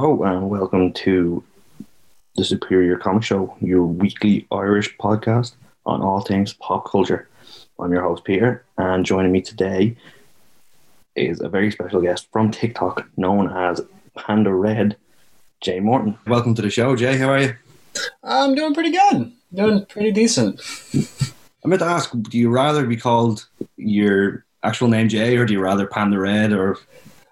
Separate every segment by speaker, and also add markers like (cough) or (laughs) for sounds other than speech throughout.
Speaker 1: Hello and welcome to the Superior Comic Show, your weekly Irish podcast on all things pop culture. I'm your host Peter, and joining me today is a very special guest from TikTok, known as Panda Redd, Jay Morton. Welcome to the show, Jay. How are you?
Speaker 2: I'm doing pretty good. Doing pretty decent.
Speaker 1: I'm meant to ask: Do you rather be called your actual name Jay, or do you rather Panda Redd, or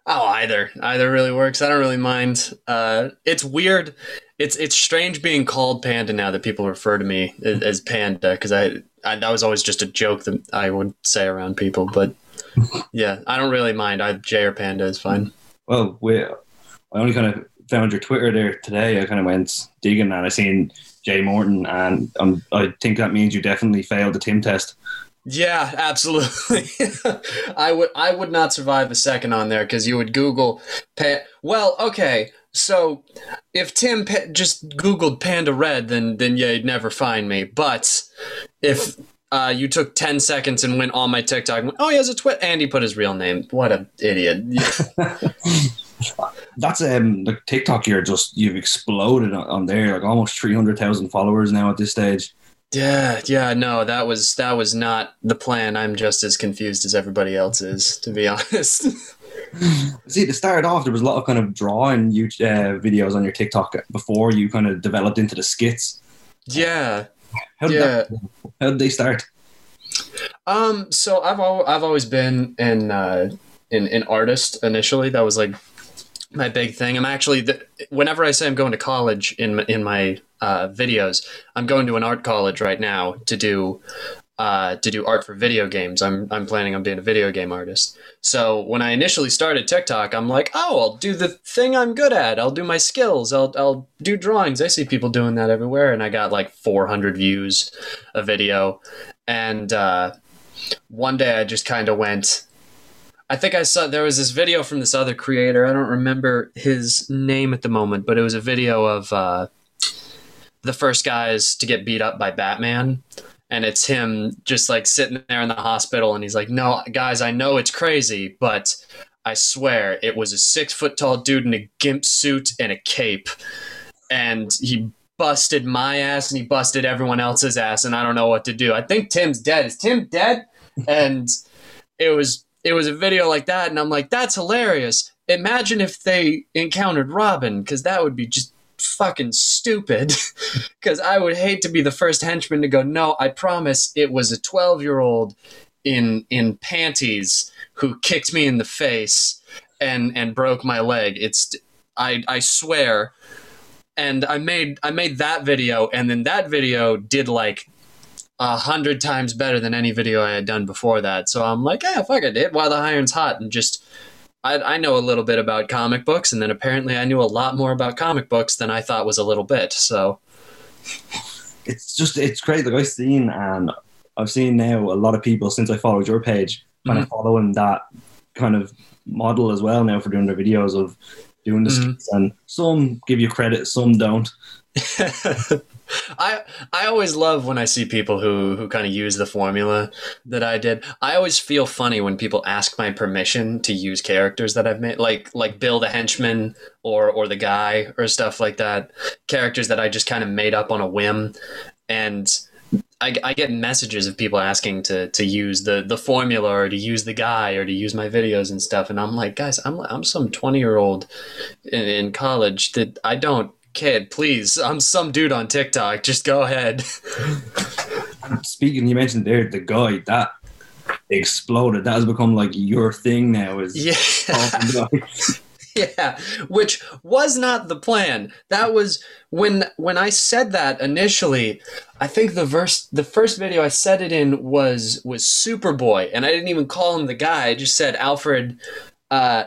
Speaker 2: Oh, either either really works. I don't really mind. Uh, it's weird. It's it's strange being called Panda now that people refer to me as, as Panda because I, I that was always just a joke that I would say around people. But (laughs) yeah, I don't really mind. I Jay or Panda is fine.
Speaker 1: Well, we, I only kind of found your Twitter there today. I kind of went digging and I seen Jay Morton, and um, I think that means you definitely failed the Tim test.
Speaker 2: Yeah, absolutely. (laughs) I would I would not survive a second on there because you would Google. Pa- well, okay, so if Tim pa- just Googled Panda Redd, then then yeah, you'd never find me. But if uh, you took ten seconds and went on my TikTok, and went, oh, he has a twit, and he put his real name. What a idiot! (laughs)
Speaker 1: That's um like TikTok. You're just you've exploded on, on there, like almost three hundred thousand followers now at this stage.
Speaker 2: Yeah, yeah, no, that was that was not the plan. I'm just as confused as everybody else is, to be (laughs) honest.
Speaker 1: See, to start off, there was a lot of kind of drawing you uh, videos on your TikTok before you kind of developed into the skits.
Speaker 2: yeah.
Speaker 1: How did,
Speaker 2: Yeah.
Speaker 1: that, how did they start?
Speaker 2: Um, so I've al- I've always been an uh, an an artist initially. That was like my big thing. I'm actually the, whenever I say I'm going to college in in my uh, videos, I'm going to an art college right now to do uh, to do art for video games. I'm I'm planning on being a video game artist. So when I initially started TikTok, I'm like, oh, I'll do the thing I'm good at. I'll do my skills. I'll I'll do drawings. I see people doing that everywhere, and I got like 400 views a video, and uh, one day I just kind of went. I think I saw there was this video from this other creator. I don't remember his name at the moment, but it was a video of uh, the first guys to get beat up by Batman. And it's him just like sitting there in the hospital, and he's like, No, guys, I know it's crazy, but I swear it was a six foot tall dude in a gimp suit and a cape. And he busted my ass and he busted everyone else's ass, and I don't know what to do. I think Tim's dead. Is Tim dead? (laughs) and it was it was a video like that and i'm like that's hilarious imagine if they encountered robin because that would be just fucking stupid (laughs) because i would hate to be the first henchman to go no i promise it was a 12 year old in in panties who kicked me in the face and and broke my leg. It's i i swear. And i made i made that video and then that video did like a hundred times better than any video I had done before that. So I'm like, yeah, fuck it, hit while the iron's hot, and just I, I know a little bit about comic books, and then apparently I knew a lot more about comic books than I thought was a little bit. So (laughs)
Speaker 1: It's just it's great. Like I've seen and I've seen now a lot of people since I followed your page kind of following that kind of model as well now for doing their videos of doing the
Speaker 2: Mhm.
Speaker 1: skits and some give you credit, some don't. (laughs)
Speaker 2: I I always love when I see people who who kind of use the formula that I did. I always feel funny when people ask my permission to use characters that I've made, like like Bill the henchman or or the guy or stuff like that. Characters that I just kind of made up on a whim, and I, I get messages of people asking to to use the the formula or to use the guy or to use my videos and stuff, and I'm like, guys, I'm I'm some twenty year old in, in college that I don't kid, please. I'm some dude on TikTok. Just go ahead. (laughs)
Speaker 1: Speaking, you mentioned there the guy that exploded. That has become like your thing now. Is
Speaker 2: yeah. (laughs) yeah, which was not the plan. That was when when I said that initially. I think the verse, the first video I said it in was was Superboy, and I didn't even call him the guy. I just said Alfred. Uh,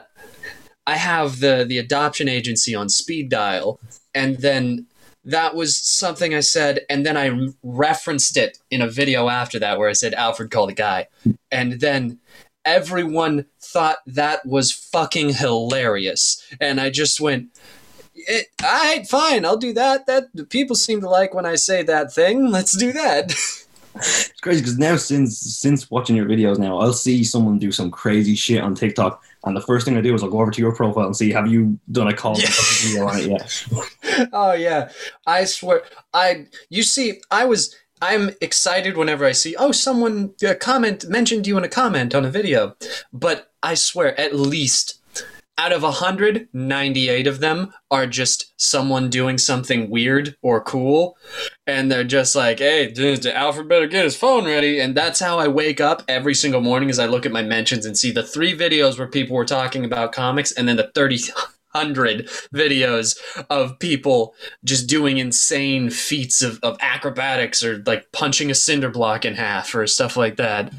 Speaker 2: I have the the adoption agency on speed dial, and then that was something I said, and then I referenced it in a video after that where I said Alfred called a guy, and then everyone thought that was fucking hilarious, and I just went, it, "All right, fine, I'll do that. That people seem to like when I say that thing. Let's do that." (laughs)
Speaker 1: It's crazy because now since since watching your videos now, I'll see someone do some crazy shit on TikTok, and the first thing I do is I'll go over to your profile and see have you done a call
Speaker 2: Yeah.
Speaker 1: on it yet.
Speaker 2: oh yeah, I swear. I you see, I was. I'm excited whenever I see, oh, someone uh, comment mentioned you in a comment on a video. But I swear, at least out of 198 of them are just someone doing something weird or cool. And they're just like, hey, dude, Alfred better get his phone ready. And that's how I wake up every single morning as I look at my mentions and see the three videos where people were talking about comics and then the 30 (laughs) hundred videos of people just doing insane feats of, of acrobatics or like punching a cinder block in half or stuff like that.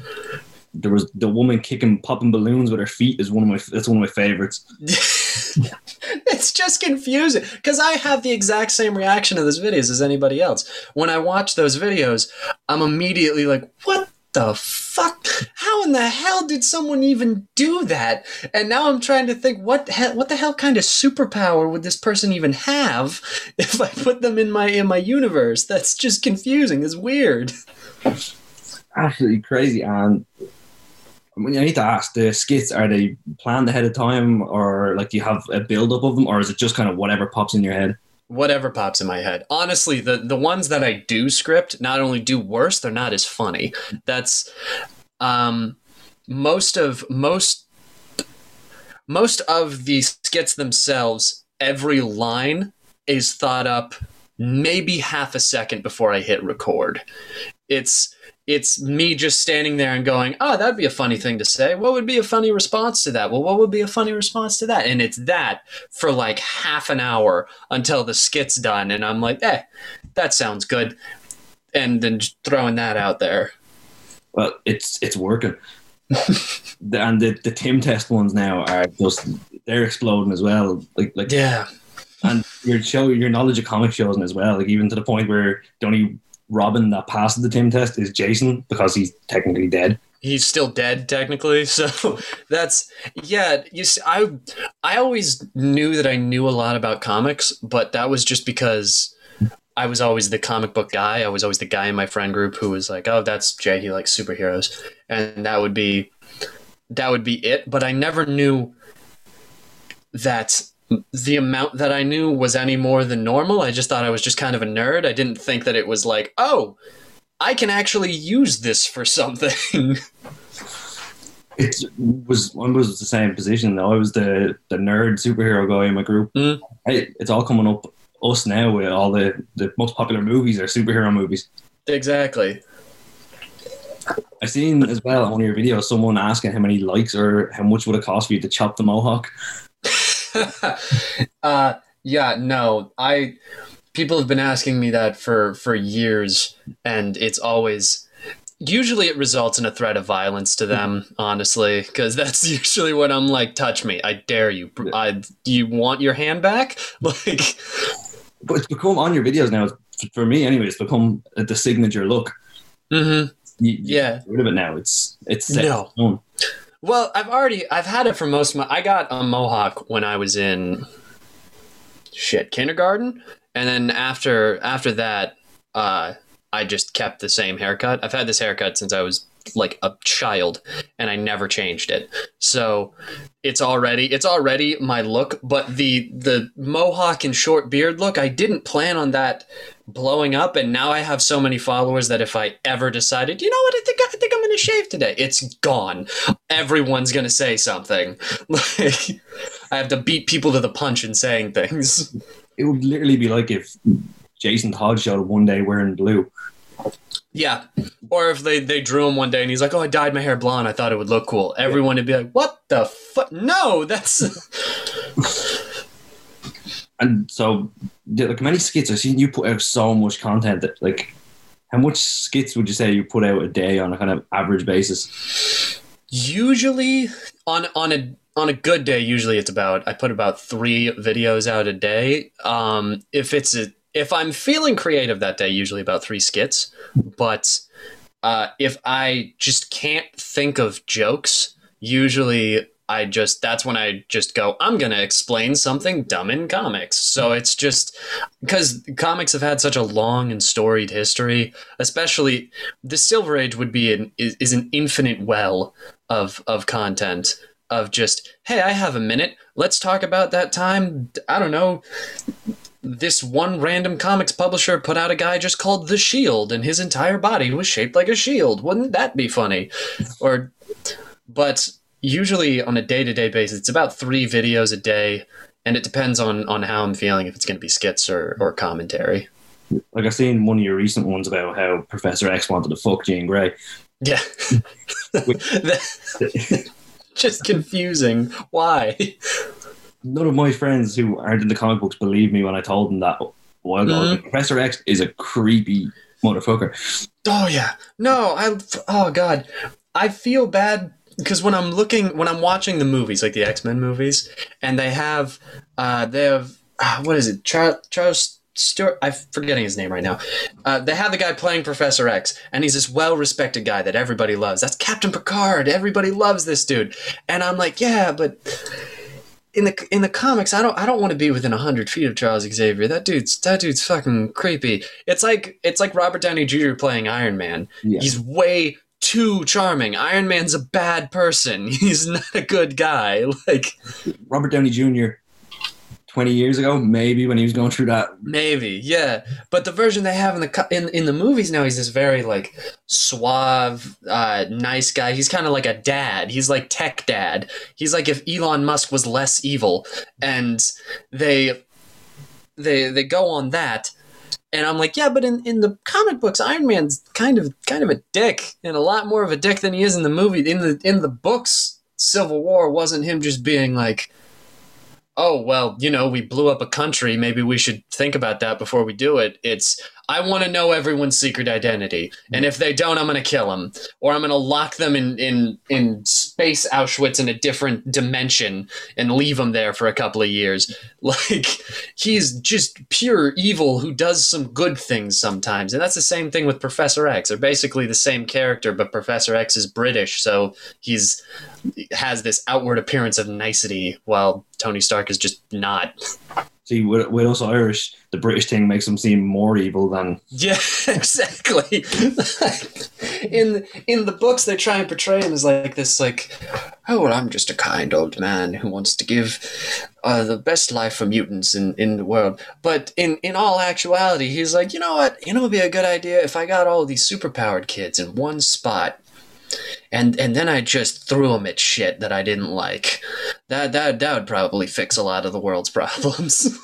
Speaker 1: There was the woman kicking popping balloons with her feet is one of my that's one of my favorites. (laughs)
Speaker 2: it's just confusing because I have the exact same reaction to those videos as anybody else. When I watch those videos, I'm immediately like, what the fuck? How in the hell did someone even do that? And now I'm trying to think what the hell, what the hell kind of superpower would this person even have (laughs) if I put them in my in my universe? That's just confusing. It's weird.
Speaker 1: Absolutely crazy. And I, mean, I need to ask: the skits are they planned ahead of time, or like do you have a build up of them, or is it just kind of whatever pops in your head?
Speaker 2: whatever pops in my head. Honestly, the the ones that I do script not only do worse, they're not as funny. That's um most of most most of the skits themselves, every line is thought up maybe half a second before I hit record. It's it's me just standing there and going, "Oh, that'd be a funny thing to say. What would be a funny response to that? Well, what would be a funny response to that?" And it's that for like half an hour until the skit's done, and I'm like, "Eh, that sounds good," and then just throwing that out there.
Speaker 1: Well, it's it's working. (laughs) and the, the Tim test ones now are just they're exploding as well. Like like
Speaker 2: Yeah,
Speaker 1: and your show your knowledge of comic shows as well. Like even to the point where the only Robin that passes the Tim test is Jason because he's technically dead.
Speaker 2: he's still dead technically (laughs) so that's yeah you see, i i always knew that i knew a lot about comics but that was just because i was always the comic book guy i was always the guy in my friend group who was like oh that's jay he likes superheroes and that would be that would be it but i never knew that the amount that i knew was any more than normal i just thought i was just kind of a nerd i didn't think that it was like oh I can actually use this for something. (laughs)
Speaker 1: It was one was the same position though. I was the the nerd superhero guy in my group.
Speaker 2: Mm.
Speaker 1: Hey, it's all coming up us now with all the the most popular movies are superhero movies.
Speaker 2: exactly.
Speaker 1: I seen as well on one of your videos someone asking how many likes or how much would it cost for you to chop the mohawk. (laughs)
Speaker 2: uh, yeah, no, I. People have been asking me that for for years, and it's always. Usually, it results in a threat of violence to them. honestly, because that's (laughs) usually when I'm like, "Touch me, I dare you. I, you want your hand back?" (laughs) Like,
Speaker 1: But it's become on your videos now. For me, anyway, it's become the signature look.
Speaker 2: hmm
Speaker 1: You, you
Speaker 2: Yeah.
Speaker 1: rid of it now. It's it's set
Speaker 2: No. Well, I've already I've had it for most of my. I got a mohawk when I was in shit kindergarten, and then after after that, uh, I just kept the same haircut. I've had this haircut since I was like a child, and I never changed it. So it's already it's already my look. But the the mohawk and short beard look, I didn't plan on that blowing up, and now I have so many followers that if I ever decided, you know what, I think I think I'm going to shave today, it's gone. Everyone's going to say something. Like (laughs) I have to beat people to the punch in saying things.
Speaker 1: It would literally be like if Jason Todd showed up one day wearing blue.
Speaker 2: Yeah. Or if they, they drew him one day and he's like, oh, I dyed my hair blonde. I thought it would look cool. Everyone would be like, what the fuck? No, that's. (laughs)
Speaker 1: And so, like many skits, I've seen you put out so much content that, like, how much skits would you say you put out a day on a kind of average basis?
Speaker 2: usually on on a on a good day usually it's about i put about three videos out a day um if it's a if i'm feeling creative that day usually about three skits but uh if i just can't think of jokes usually I just that's when I just go, I'm gonna explain something dumb in comics. So it's just because comics have had such a long and storied history, especially the Silver Age would be an is, is an infinite well of of content of just, hey, I have a minute. Let's talk about that time. I don't know this one random comics publisher put out a guy just called the Shield, and his entire body was shaped like a shield. Wouldn't that be funny? Or, but usually on a day to day basis, it's about three videos a day, and it depends on on how I'm feeling if it's going to be skits or or commentary.
Speaker 1: Like I've seen one of your recent ones about how Professor X wanted to fuck Jean Grey.
Speaker 2: Yeah. (laughs) (laughs) (laughs) just confusing. Why?
Speaker 1: None of my friends who aren't in the comic books believe me when I told them that a while ago.
Speaker 2: Mhm.
Speaker 1: Professor X is a creepy motherfucker.
Speaker 2: Oh yeah. No, I oh god. I feel bad because when I'm looking when I'm watching the movies like the X-Men movies and they have uh they have uh, what is it? Charles Charles Stewart I'm forgetting his name right now. Uh, they have the guy playing Professor X and he's this well-respected guy that everybody loves. That's Captain Picard. Everybody loves this dude. And I'm like, yeah, but in the in the comics, I don't I don't want to be within hundred feet of Charles Xavier. That dude's that dude's fucking creepy. It's like it's like Robert Downey Jr. playing Iron Man.
Speaker 1: Yeah.
Speaker 2: He's way too charming. Iron Man's a bad person. (laughs) He's not a good guy. (laughs) Like
Speaker 1: Robert Downey Jr. 20 years ago, maybe when he was going through that.
Speaker 2: maybe, yeah. But the version they have in the in in the movies now, he's this very like suave, uh, nice guy. He's kind of like a dad. He's like tech dad. He's like if Elon Musk was less evil, and they they they go on that. And I'm like, yeah, but in, in the comic books, Iron Man's kind of kind of a dick, and a lot more of a dick than he is in the movie. In the in the books, Civil War wasn't him just being like, oh well, you know, we blew up a country. Maybe we should think about that before we do it. It's I want to know everyone's secret identity, and if they don't, I'm going to kill them, or I'm going to lock them in in in space Auschwitz in a different dimension and leave them there for a couple of years. (laughs) Like he's just pure evil who does some good things sometimes, and that's the same thing with Professor X. They're basically the same character, but Professor X is British, so he's has this outward appearance of nicety, while Tony Stark is just not. (laughs)
Speaker 1: With us Irish, the British thing makes them seem more evil than.
Speaker 2: Yeah, (laughs) exactly. (laughs) in in the books, they try and portray him as like this, like, oh well, I'm just a kind old man who wants to give uh, the best life for mutants in, in the world. But in in all actuality, he's like, you know what? You know, it'd be a good idea if I got all these superpowered kids in one spot. And and then I just threw them at shit that I didn't like. That that that would probably fix a lot of the world's (laughs) problems.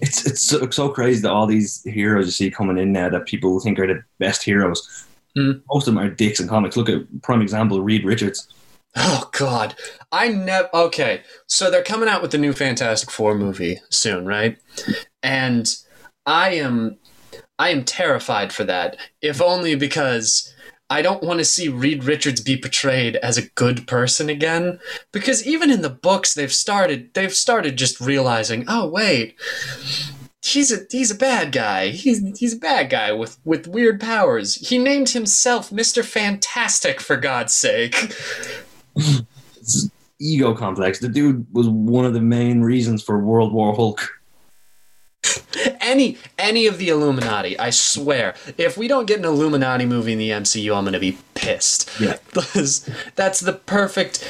Speaker 1: It's it's so, so crazy that all these heroes you see coming in now that people think are the best heroes.
Speaker 2: Mm.
Speaker 1: Most of them are dicks in comics. Look at prime example Reed Richards.
Speaker 2: Oh God, I never. Okay, so they're coming out with the new Fantastic Four movie soon, right? And I am, I am terrified for that. If only because I don't want to see Reed Richards be portrayed as a good person again. Because even in the books, they've started, they've started just realizing, oh wait. He's a he's a bad guy. He's he's a bad guy with with weird powers. He named himself Mister Fantastic for God's sake.
Speaker 1: Ego complex. The dude was one of the main reasons for World War Hulk. (laughs)
Speaker 2: any any of the Illuminati, I swear, if we don't get an Illuminati movie in the MCU, I'm gonna be pissed.
Speaker 1: Yeah. (laughs)
Speaker 2: Because that's the perfect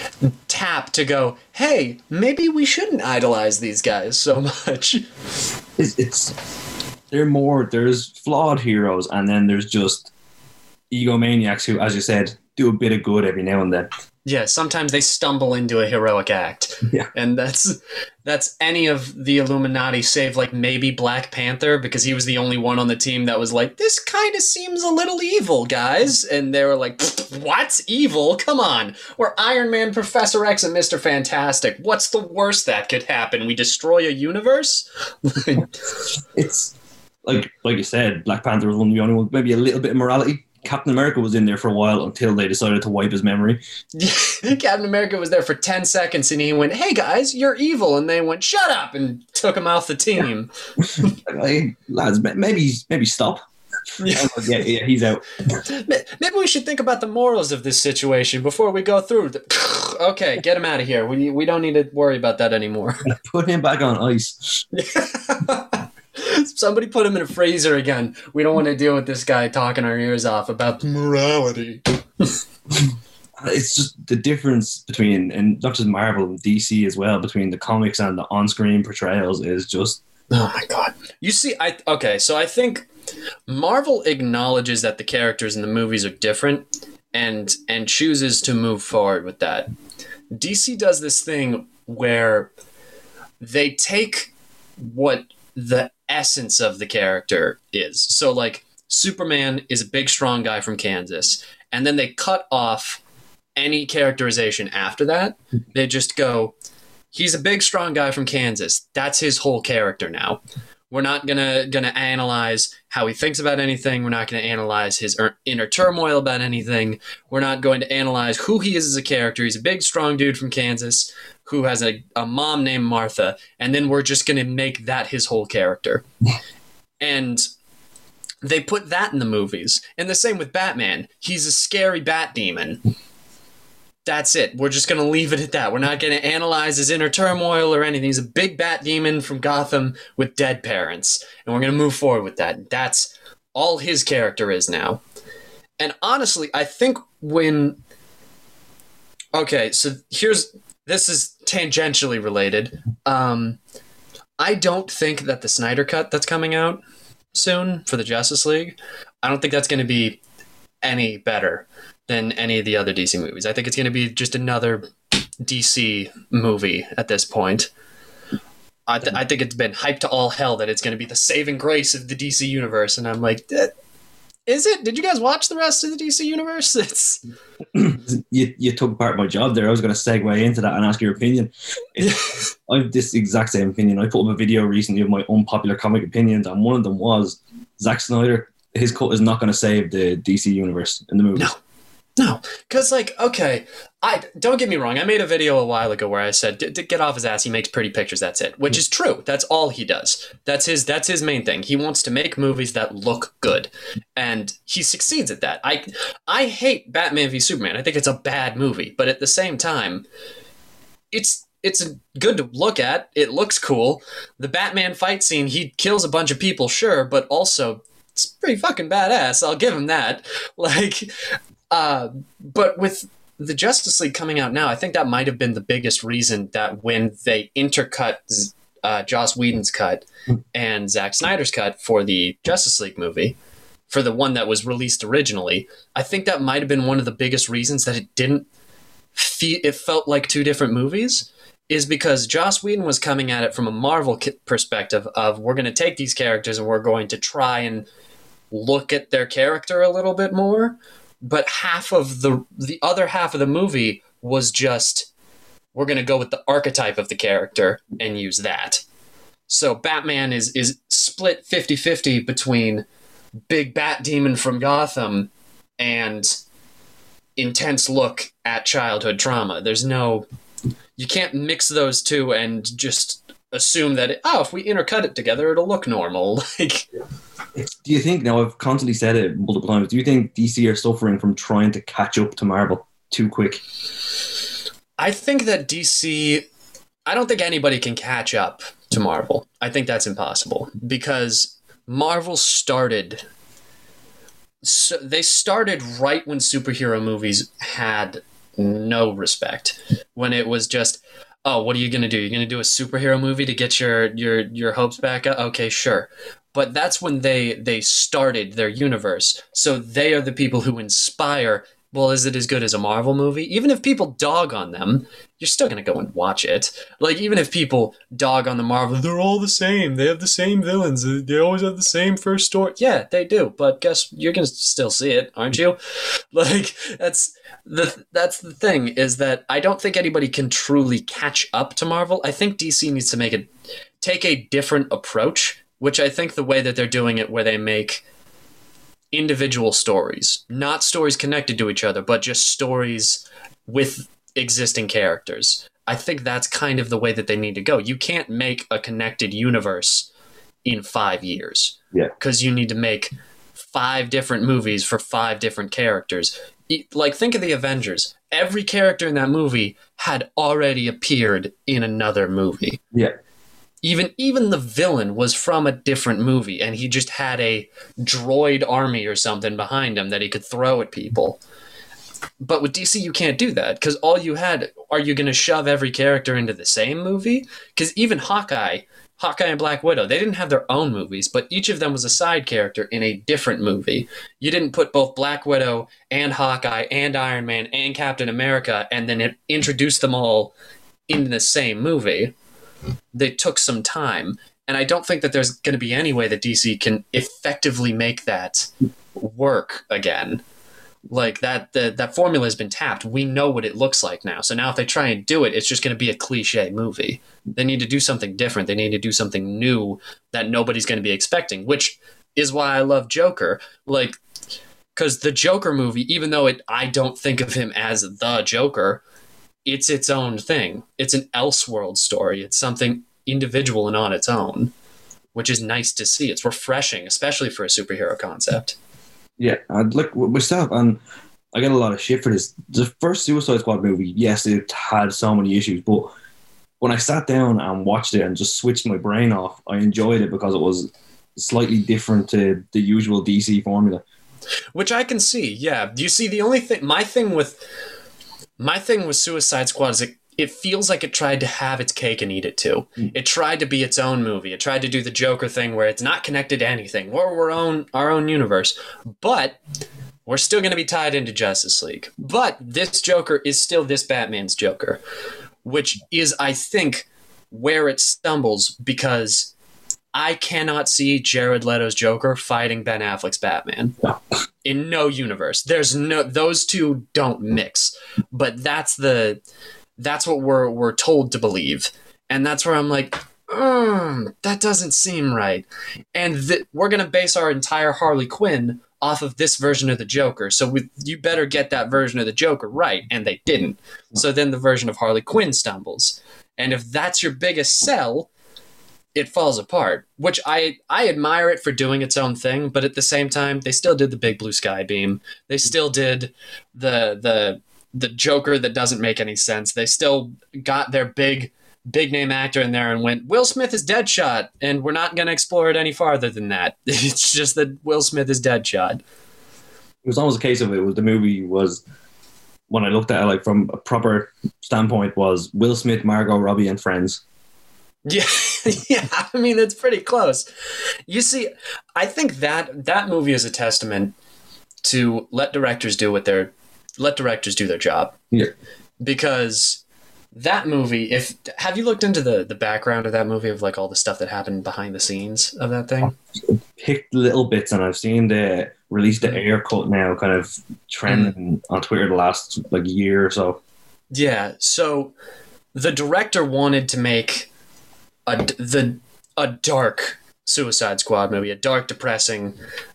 Speaker 2: tap to go, hey, maybe we shouldn't idolize these guys so much. (laughs)
Speaker 1: It's, it's they're more there's flawed heroes and then there's just egomaniacs who, as you said, do a bit of good every now and then.
Speaker 2: Yeah, sometimes they stumble into a heroic act.
Speaker 1: Yeah.
Speaker 2: And that's that's any of the Illuminati save like maybe Black Panther because he was the only one on the team that was like this kind of seems a little evil, guys. And they were like, "What's evil? Come on. We're Iron Man, Professor X and Mr. Fantastic. What's the worst that could happen? We destroy a universe?" (laughs)
Speaker 1: It's like like you said, Black Panther was one of the only ones, maybe a little bit of morality. Captain America was in there for a while until they decided to wipe his memory. (laughs)
Speaker 2: Captain America was there for 10 seconds and he went, "Hey guys, you're evil." And they went, "Shut up." And took him off the team. (laughs)
Speaker 1: Like, lads, maybe maybe stop. yeah, oh, yeah, he's out. (laughs)
Speaker 2: Maybe we should think about the morals of this situation before we go through. The, okay, get him out of here. We we don't need to worry about that anymore.
Speaker 1: Put him back on ice.
Speaker 2: Somebody put him in a freezer again. We don't want to deal with this guy talking our ears off about morality. (laughs)
Speaker 1: it's just the difference between and not just Marvel and DC as well between the comics and the on-screen portrayals is just
Speaker 2: oh my god. You see, I okay, so I think Marvel acknowledges that the characters in the movies are different and and chooses to move forward with that. DC does this thing where they take what the essence of the character is. So like Superman is a big strong guy from Kansas and then they cut off any characterization after that. They just go he's a big strong guy from Kansas. That's his whole character now. We're not gonna gonna analyze how he thinks about anything. We're not gonna analyze his er- inner turmoil about anything. We're not going to analyze who he is as a character. He's a big, strong dude from Kansas who has a, a mom named Martha, and then we're just gonna make that his whole character. (laughs) and they put that in the movies. And the same with Batman. He's a scary bat demon that's it. We're just going to leave it at that. We're not going to analyze his inner turmoil or anything. He's a big bat demon from Gotham with dead parents. And we're going to move forward with that. That's all his character is now. And honestly, I think when. Okay, so here's. This is tangentially related. Um, I don't think that the Snyder Cut that's coming out soon for the Justice League, I don't think that's going to be any better than any of the other DC movies. I think it's going to be just another DC movie at this point. I, th- I think it's been hyped to all hell that it's going to be the saving grace of the DC universe, and I'm like, is it? Did you guys watch the rest of the DC universe? (laughs) It's
Speaker 1: you, you took part of my job there. I was going to segue into that and ask your opinion. (laughs) I have this exact same opinion. I put up a video recently of my unpopular comic opinions, and one of them was Zack Snyder. His cut is not going to save the DC universe in the movies.
Speaker 2: No. No, because like, okay, I don't get me wrong. I made a video a while ago where I said, "Get off his ass. He makes pretty pictures. That's it." Which hmm. is true. That's all he does. That's his. That's his main thing. He wants to make movies that look good, and he succeeds at that. I, I hate Batman v Superman. I think it's a bad movie, but at the same time, it's it's good to look at. It looks cool. The Batman fight scene, he kills a bunch of people, sure, but also it's pretty fucking badass. I'll give him that. (laughs) Like, uh, but with the Justice League coming out now, I think that might have been the biggest reason that when they intercut uh, Joss Whedon's cut and Zack Snyder's cut for the Justice League movie, for the one that was released originally, I think that might have been one of the biggest reasons that it didn't feel it felt like two different movies is because Joss Whedon was coming at it from a Marvel perspective of we're going to take these characters and we're going to try and look at their character a little bit more but half of the the other half of the movie was just we're going to go with the archetype of the character and use that. So Batman is is split 50-50 between big bat demon from Gotham and intense look at childhood trauma. There's no you can't mix those two and just assume that oh if we intercut it together it'll look normal (laughs) like
Speaker 1: do you think now I've constantly said it multiple times do you think DC are suffering from trying to catch up to Marvel too quick
Speaker 2: I think that DC I don't think anybody can catch up to Marvel I think that's impossible because Marvel started so they started right when superhero movies had no respect when it was just oh, what are you gonna do? You're gonna do a superhero movie to get your your your hopes back up? Okay, sure. But that's when they they started their universe. So they are the people who inspire well, is it as good as a Marvel movie? Even if people dog on them, you're still gonna go and watch it. Like even if people dog on the Marvel, they're all the same. They have the same villains. They always have the same first story. Yeah, they do. But guess you're gonna still see it, aren't you? (laughs) Like that's the that's the thing is that I don't think anybody can truly catch up to Marvel. I think DC needs to make it take a different approach, which I think the way that they're doing it, where they make individual stories, not stories connected to each other, but just stories with existing characters. I think that's kind of the way that they need to go. You can't make a connected universe in five years.
Speaker 1: Yeah.
Speaker 2: Because you need to make five different movies for five different characters. Like, think of the Avengers. Every character in that movie had already appeared in another movie.
Speaker 1: Yeah.
Speaker 2: Even even the villain was from a different movie, and he just had a droid army or something behind him that he could throw at people. But with DC, you can't do that because all you had are you going to shove every character into the same movie? Because even Hawkeye, Hawkeye and Black Widow, they didn't have their own movies, but each of them was a side character in a different movie. You didn't put both Black Widow and Hawkeye and Iron Man and Captain America and then introduce them all in the same movie. They took some time. And I don't think that there's going to be any way that DC can effectively make that work again. Like that the, that formula has been tapped. We know what it looks like now. So now if they try and do it it's just going to be a cliche movie. They need to do something different. They need to do something new that nobody's going to be expecting which is why i love joker. Like because the joker movie even though it i don't think of him as the joker it's its own thing it's an elseworld story it's something individual and on its own which is nice to see it's refreshing especially for a superhero concept
Speaker 1: Yeah, and with myself, and I get a lot of shit for this. The first Suicide Squad movie, yes, it had so many issues, but when I sat down and watched it and just switched my brain off, I enjoyed it because it was slightly different to the usual DC formula.
Speaker 2: which I can see. Yeah, you see, the only thing, my thing with, my thing with Suicide Squad is it, it feels like it tried to have its cake and eat it too.
Speaker 1: Mm.
Speaker 2: It tried to be its own movie. It tried to do the Joker thing where it's not connected to anything. We're our own our own universe, but we're still going to be tied into Justice League. But this Joker is still this Batman's Joker, which is, I think, where it stumbles because I cannot see Jared Leto's Joker fighting Ben Affleck's Batman in no universe. There's no those two don't mix. But that's the that's what we're we're told to believe, and that's where I'm like, mm, that doesn't seem right. And th- we're gonna base our entire Harley Quinn off of this version of the Joker. So we, you better get that version of the Joker right, and they didn't. So then the version of Harley Quinn stumbles. And if that's your biggest sell, it falls apart. Which I I admire it for doing its own thing, but at the same time, they still did the big blue sky beam. They still did the the the Joker that doesn't make any sense. They still got their big big name actor in there and went Will Smith is Deadshot, and we're not going to explore it any farther than that. (laughs) It's just that Will Smith is Deadshot.
Speaker 1: It was almost a case of it was the movie was when I looked at it like from a proper standpoint was Will Smith, Margot Robbie, and friends. (laughs)
Speaker 2: Yeah, yeah. I mean, it's pretty close. You see, I think that that movie is a testament to let directors do what they're let directors do their job.
Speaker 1: Yeah.
Speaker 2: Because that movie, if have you looked into the the background of that movie of like all the stuff that happened behind the scenes of that thing?
Speaker 1: Picked little bits, and I've seen the release the mm-hmm. Ayer cut now, kind of trending mm-hmm. on Twitter the last like year or so.
Speaker 2: Yeah. So the director wanted to make a the a dark Suicide Squad movie, a dark, depressing,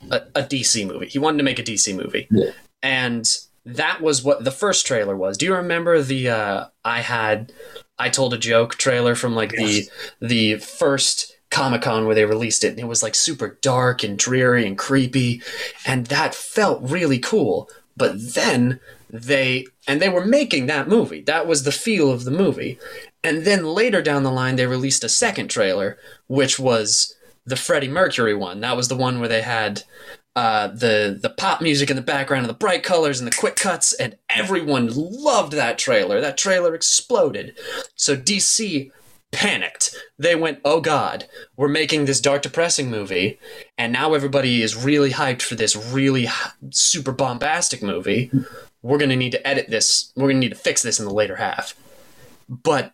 Speaker 2: a, a DC movie. He wanted to make a DC movie,
Speaker 1: Yeah.
Speaker 2: and that was what the first trailer was. Do you remember the uh, I had I told a joke trailer from like
Speaker 1: Yes.
Speaker 2: the the first Comic Con where they released it, and it was like super dark and dreary and creepy, and that felt really cool. But then they and they were making that movie. That was the feel of the movie. And then later down the line, they released a second trailer, which was the Freddie Mercury one. That was the one where they had uh, the the pop music in the background and the bright colors and the quick cuts, and everyone loved that trailer. That trailer exploded. So DC panicked. They went, "Oh God, we're making this dark, depressing movie, and now everybody is really hyped for this really super bombastic movie. We're gonna need to edit this. We're gonna need to fix this in the later half." But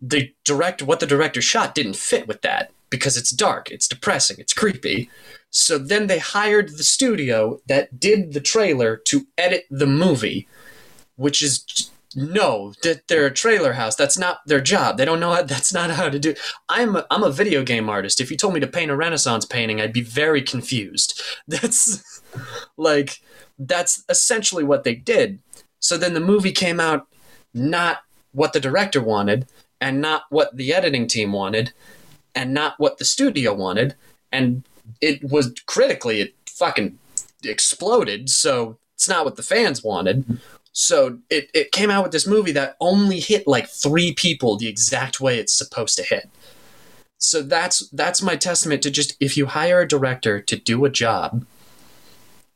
Speaker 2: the direct what the director shot didn't fit with that because it's dark, it's depressing, it's creepy. So then they hired the studio that did the trailer to edit the movie, which is no, that they're a trailer house. That's not their job. They don't know how. That's not how to do. I'm a, I'm a video game artist. If you told me to paint a Renaissance painting, I'd be very confused. (laughs) That's like that's essentially what they did. So then the movie came out not what the director wanted, and not what the editing team wanted, and not what the studio wanted, and it was critically it fucking exploded. So it's not what the fans wanted. So it, it came out with this movie that only hit like three people the exact way it's supposed to hit. So that's that's my testament to just if you hire a director to do a job,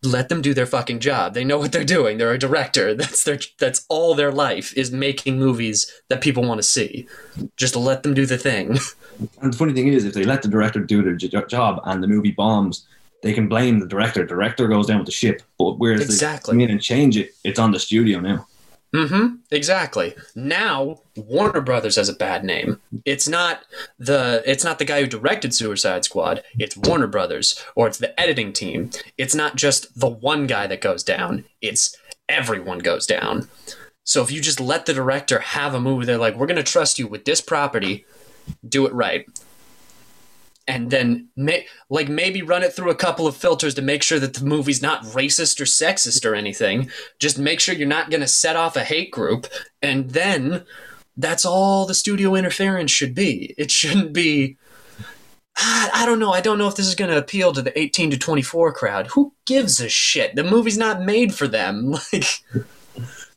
Speaker 2: let them do their fucking job. They know what they're doing. They're a director. (laughs) That's their that's all their life is making movies that people want to see. Just let them do the thing. (laughs)
Speaker 1: And the funny thing is, if they let the director do their job and the movie bombs, they can blame the director. Director goes down with the ship. But whereas
Speaker 2: Exactly.
Speaker 1: they come in and change it, it's on the studio now.
Speaker 2: Mm-hmm. Exactly. Now Warner Brothers has a bad name. It's not the it's not the guy who directed Suicide Squad. It's Warner Brothers or it's the editing team. It's not just the one guy that goes down. It's everyone goes down. So if you just let the director have a movie, they're like, "We're going to trust you with this property. Do it right." And then, may, like, maybe run it through a couple of filters to make sure that the movie's not racist or sexist or anything. Just make sure you're not going to set off a hate group. And then that's all the studio interference should be. It shouldn't be. I I don't know. I don't know if this is going to appeal to the 18 to 24 crowd. Who gives a shit? The movie's not made for them. (laughs) Like,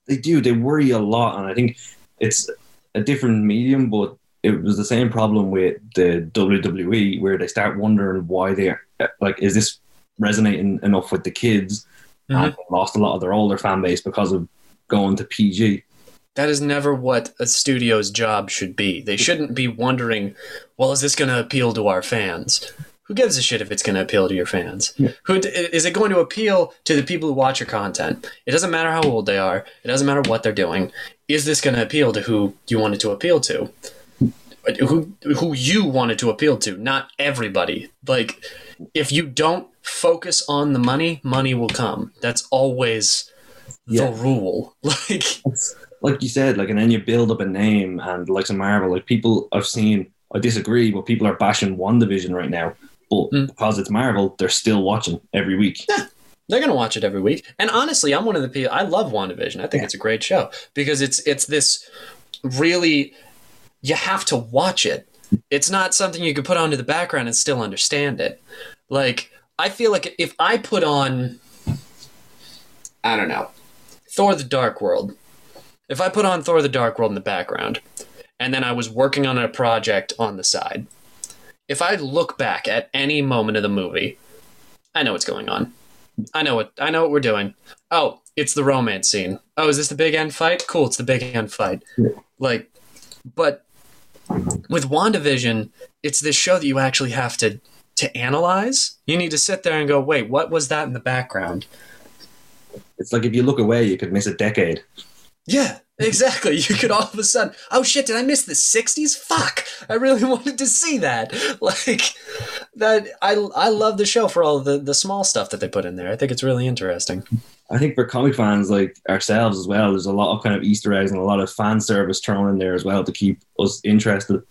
Speaker 1: They do. They worry a lot, and I think it's a different medium, but it was the same problem with the WWE, where they start wondering why they're like is this resonating enough with the kids, mm-hmm. and they lost a lot of their older fan base because of going to PG.
Speaker 2: that is never what a studio's job should be. They shouldn't be wondering, well, is this going to appeal to our fans? Who gives a shit if it's going to appeal to your fans?
Speaker 1: Yeah.
Speaker 2: Who is it going to appeal to the people who watch your content? It doesn't matter how old they are. It doesn't matter what they're doing. Is this going to appeal to who you want it to appeal to? Who who you wanted to appeal to? Not everybody. Like, if you don't focus on the money, money will come. That's always
Speaker 1: Yeah.
Speaker 2: the rule. (laughs) Like,
Speaker 1: like you said, like, and then you build up a name and like some Marvel, like people I've seen, I disagree, but people are bashing WandaVision right now. But
Speaker 2: Mm.
Speaker 1: because it's Marvel, they're still watching every week.
Speaker 2: they're gonna watch it every week. And honestly, I'm one of the people. I love WandaVision. I think
Speaker 1: Yeah.
Speaker 2: it's a great show because it's it's this really you have to watch it. It's not something you could put onto the background and still understand it. Like I feel like if I put on, I don't know, Thor: The Dark World. If I put on Thor: The Dark World in the background, and then I was working on a project on the side, if I look back at any moment of the movie, I know what's going on. I know what I know what we're doing. Oh, it's the romance scene. Oh, is this the big end fight? Cool, it's the big end fight.
Speaker 1: Yeah.
Speaker 2: Like, but with WandaVision, it's this show that you actually have to to analyze. You need to sit there and go, wait, what was that in the background?
Speaker 1: It's like if you look away, you could miss a decade.
Speaker 2: Yeah, exactly. (laughs) You could all of a sudden, oh shit, did I miss the '60s? Fuck, I really (laughs) wanted to see that. (laughs) Like that, I I love the show for all the the small stuff that they put in there. I think it's really interesting.
Speaker 1: I think for comic fans like ourselves as well, there's a lot of kind of Easter eggs and a lot of fan service thrown in there as well to keep us interested.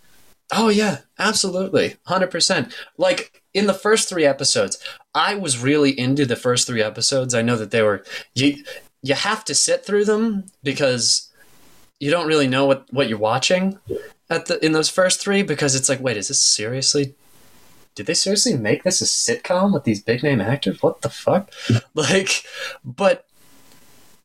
Speaker 2: Oh yeah, absolutely, hundred percent. Like in the first three episodes, I was really into the first three episodes. I know that they were you. You have to sit through them because you don't really know what what you're watching at the in those first three because it's like, wait, is this seriously? Did they seriously make this a sitcom with these big name actors? What the fuck? (laughs) like, but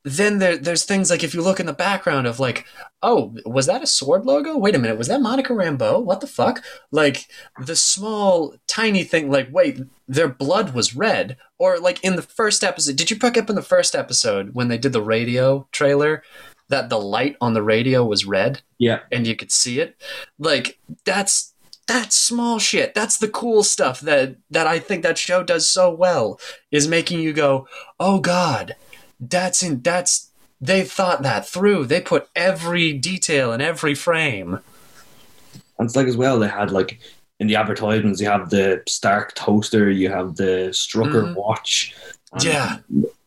Speaker 2: then there, there's things like if you look in the background of like, oh, was that a sword logo? Wait a minute, was that Monica Rambeau? What the fuck? Like the small, tiny thing, like, wait, their blood was red. Or like in the first episode, did you pick up in the first episode when they did the radio trailer that the light on the radio was red
Speaker 1: Yeah,
Speaker 2: and you could see it? Like that's that's small shit. That's the cool stuff that that I think that show does so well is making you go, "Oh god, that's in that's they thought that through. They put every detail in every frame."
Speaker 1: and it's like as well they had like in the advertisements you have the Stark toaster, you have the Strucker
Speaker 2: Mhm.
Speaker 1: watch,
Speaker 2: Yeah.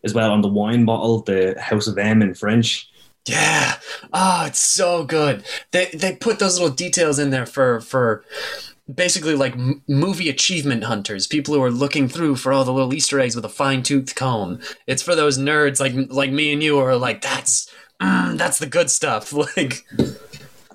Speaker 1: as well on the wine bottle, the House of M in French.
Speaker 2: Yeah. Oh, it's so good. They they put those little details in there for for basically like m- movie achievement hunters, people who are looking through for all the little Easter eggs with a fine tooth comb. It's for those nerds like like me and you who are like that's mm, that's the good stuff. (laughs) Like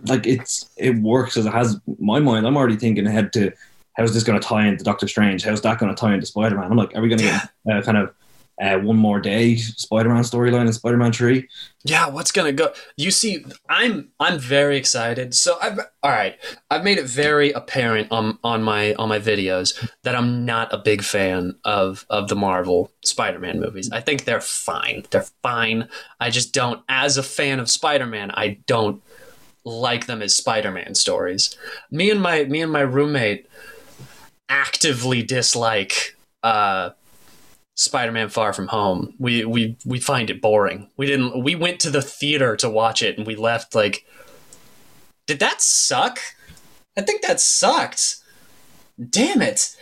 Speaker 1: Like it's it works as it has my mind. I'm already thinking ahead to how's this going to tie into Doctor Strange? How's that going to tie into Spider Man? I'm like, are we going to get uh, kind of uh, one more day Spider Man storyline in Spider Man Three?
Speaker 2: Yeah, what's gonna go? You see, I'm I'm very excited. So I've all right. I've made it very apparent on on my on my videos that I'm not a big fan of of the Marvel Spider Man movies. I think they're fine. They're fine. I just don't. As a fan of Spider Man, I don't like them as Spider Man stories. Me and my me and my roommate actively dislike uh Spider-Man Far From Home. We we we find it boring. We didn't we went to the theater to watch it and we left like Did that suck? I think that sucked. Damn it.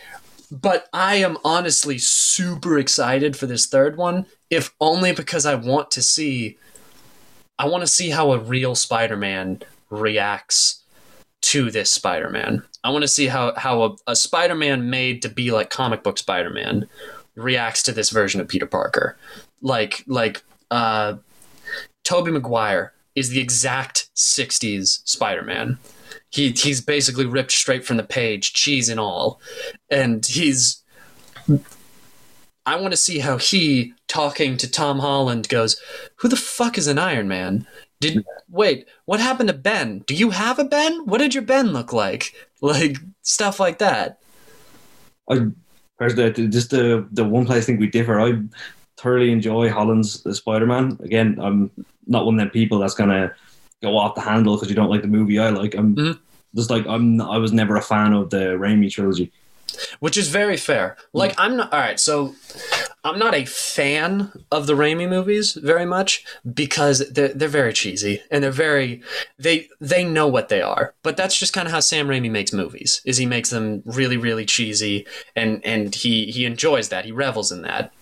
Speaker 2: But I am honestly super excited for this third one, if only because I want to see I want to see how a real Spider-Man reacts to this Spider-Man. I want to see how how a, a Spider-Man made to be like comic book Spider-Man reacts to this version of Peter Parker. Like like uh Tobey Maguire is the exact 60s Spider-Man. He he's basically ripped straight from the page, cheese and all. And he's I want to see how he talking to Tom Holland goes, "Who the fuck is an Iron Man?" Did wait, what happened to Ben? Do you have a Ben? What did your Ben look like? (laughs) Like stuff like that.
Speaker 1: I personally, just the the one place I think we differ. I thoroughly enjoy Holland's Spider Man. Again, I'm not one of them people that's gonna go off the handle because you don't like the movie I like. I'm
Speaker 2: Mhm.
Speaker 1: just like I'm. I was never a fan of the Raimi trilogy.
Speaker 2: Which is very fair. Like mm. I'm not all right, so I'm not a fan of the Raimi movies very much because they're they're very cheesy and they're very they they know what they are. But that's just kind of how Sam Raimi makes movies. Is he makes them really really cheesy and and he he enjoys that. He revels in that.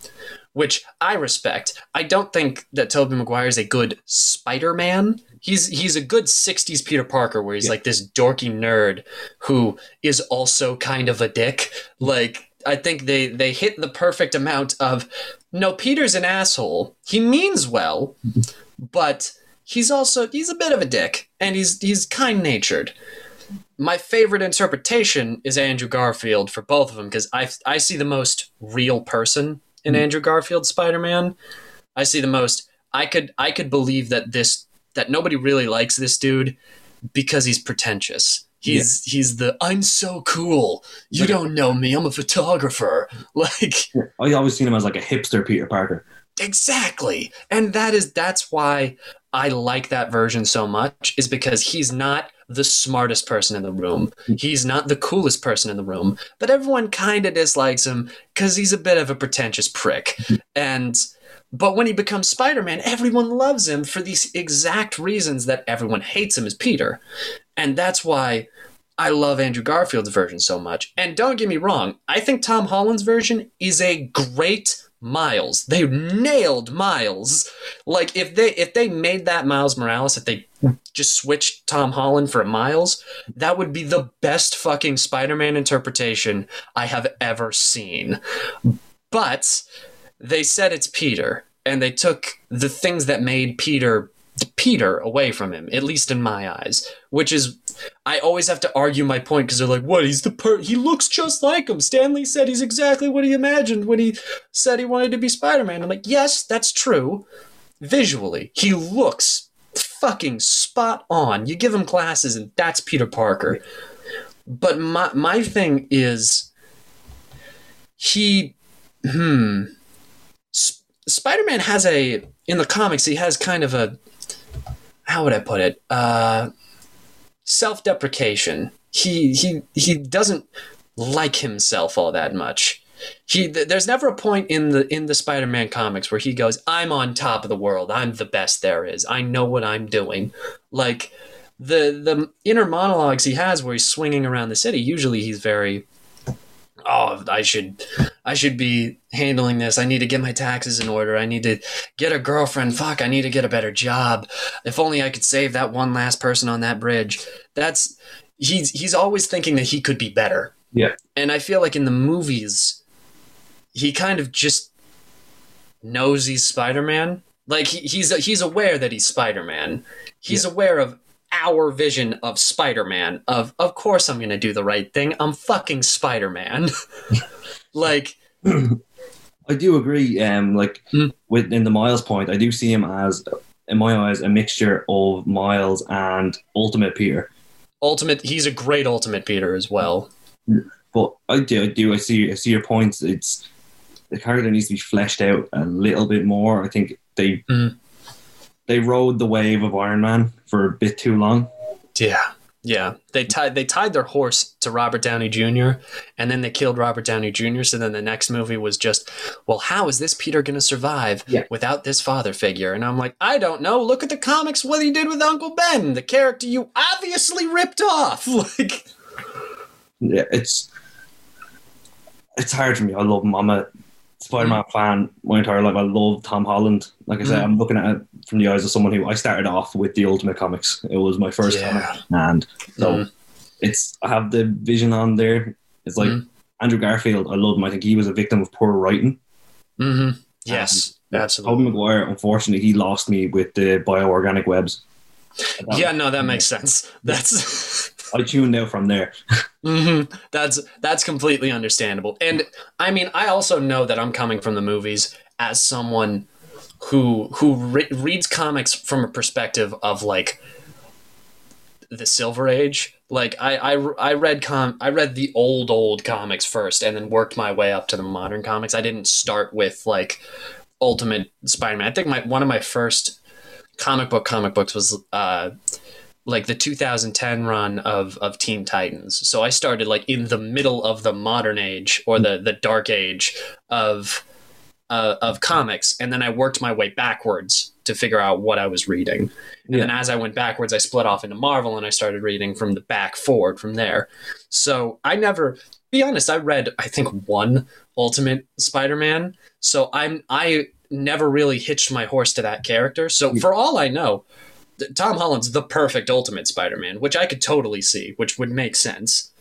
Speaker 2: Which I respect. I don't think that Tobey Maguire is a good Spider-Man. He's he's a good 60s Peter Parker where he's
Speaker 1: Yeah.
Speaker 2: like this dorky nerd who is also kind of a dick. Like I think they they hit the perfect amount of no Peter's an asshole. He means well, but he's also he's a bit of a dick and he's he's kind-natured. My favorite interpretation is Andrew Garfield for both of them because I I see the most real person in
Speaker 1: Mhm.
Speaker 2: Andrew Garfield's Spider-Man. I see the most I could I could believe that this that nobody really likes this dude because he's pretentious. He's he's the I'm so cool. You don't know me. I'm a photographer. (laughs) Like
Speaker 1: I always seen him as like a hipster Peter Parker.
Speaker 2: exactly. And that is that's why I like that version so much is because he's not the smartest person in the room. Hmm. He's not the coolest person in the room, but everyone kind of dislikes him cuz he's a bit of a pretentious prick. Hmm. And but when he becomes Spider-Man, everyone loves him for these exact reasons that everyone hates him as Peter. And that's why I love Andrew Garfield's version so much. And don't get me wrong, I think Tom Holland's version is a great Miles. They nailed Miles. Like if they if they made that Miles Morales, if they just switched Tom Holland for Miles, that would be the best fucking Spider-Man interpretation I have ever seen. But they said it's Peter, and they took the things that made Peter Peter away from him, at least in my eyes. Which is, I always have to argue my point because they're like, "What? He's the per? He looks just like him." Stan Lee said he's exactly what he imagined when he said he wanted to be Spider-Man. I'm like, yes, that's true. Visually, he looks fucking spot on. You give him glasses, and that's Peter Parker. But my my thing is, he, hmm. Sp- Spider-Man has a in the comics. He has kind of a how would I put it? Uh, self-deprecation. He he he doesn't like himself all that much. He th- there's never a point in the in the Spider-Man comics where he goes, "I'm on top of the world. I'm the best there is. I know what I'm doing." Like the the inner monologues he has where he's swinging around the city. Usually he's very oh i should i should be handling this. I need to get my taxes in order. I need to get a girlfriend. Fuck i need to get a better job. If only i could save that one last person on that bridge. That's he's he's always thinking that he could be better.
Speaker 1: Yeah.
Speaker 2: and i feel like in the movies he kind of just knows he's spider-man. Like he, he's he's aware that he's spider-man. He's aware of our vision of Spider-Man of of course I'm going to do the right thing. I'm fucking Spider-Man. (laughs) like (clears throat)
Speaker 1: I do agree. Um, like within the Miles point, I do see him as, in my eyes, a mixture of Miles and Ultimate Peter.
Speaker 2: ultimate he's a great ultimate Peter as well.
Speaker 1: But I do, I do, I see, I see your points. It's the character needs to be fleshed out a little bit more. I think they
Speaker 2: Mhm.
Speaker 1: They rode the wave of Iron Man for a bit too long.
Speaker 2: Yeah. Yeah. They tied they tied their horse to Robert Downey Jr. and then they killed Robert Downey Jr. So then the next movie was just, well, how is this Peter gonna survive
Speaker 1: Yeah.
Speaker 2: without this father figure? And I'm like, I don't know. Look at the comics what he did with Uncle Ben, the character you obviously ripped off. (laughs) Like
Speaker 1: Yeah, it's it's hard for me. I love him. I'm a Spider-Man fan my entire life. I love Tom Holland. Like I said,
Speaker 2: Mhm.
Speaker 1: I'm looking at it from the eyes of someone who I started off with the Ultimate Comics. It was my first
Speaker 2: Yeah.
Speaker 1: comic, and so
Speaker 2: Mhm.
Speaker 1: it's I have the vision on there. It's like
Speaker 2: Mhm.
Speaker 1: Andrew Garfield. I love him. I think he was a victim of poor writing.
Speaker 2: hmm Yes,
Speaker 1: Tobey
Speaker 2: absolutely.
Speaker 1: Maguire, unfortunately, he lost me with the bioorganic webs.
Speaker 2: Yeah, no, that makes sense. That's (laughs)
Speaker 1: I tuned out from there.
Speaker 2: hmm That's that's completely understandable. And I mean, I also know that I'm coming from the movies as someone who who re- reads comics from a perspective of like the Silver Age. Like I I, I read com I read the old old comics first, and then worked my way up to the modern comics. I didn't start with like Ultimate Spider-Man. I think my one of my first comic book comic books was uh like the 2010 run of of Teen Titans. So I started like in the middle of the modern age or the the dark age of uh, of comics, and then I worked my way backwards to figure out what I was reading. And then as I went backwards, I split off into Marvel and I started reading from the back forward from there. So I never, be honest, I read I think one Ultimate Spider-Man. So I'm I never really hitched my horse to that character. So for all I know, Tom Holland's the perfect Ultimate Spider-Man, which I could totally see, which would make sense.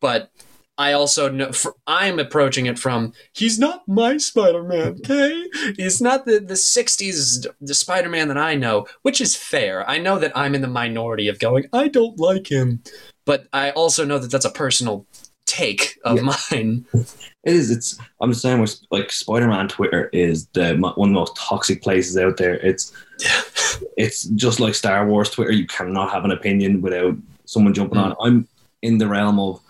Speaker 2: But I also know for, I'm approaching it from he's not my Spider-Man, (laughs) okay? He's not the the '60s the Spider-Man that I know, which is fair. I know that I'm in the minority of going I don't like him, but I also know that that's a personal take of
Speaker 1: Yeah.
Speaker 2: mine.
Speaker 1: It is. It's. I'm just saying. With like Spider-Man Twitter is the one of the most toxic places out there. It's. It's just like Star Wars Twitter. You cannot have an opinion without someone jumping
Speaker 2: Mm.
Speaker 1: on. I'm in the realm of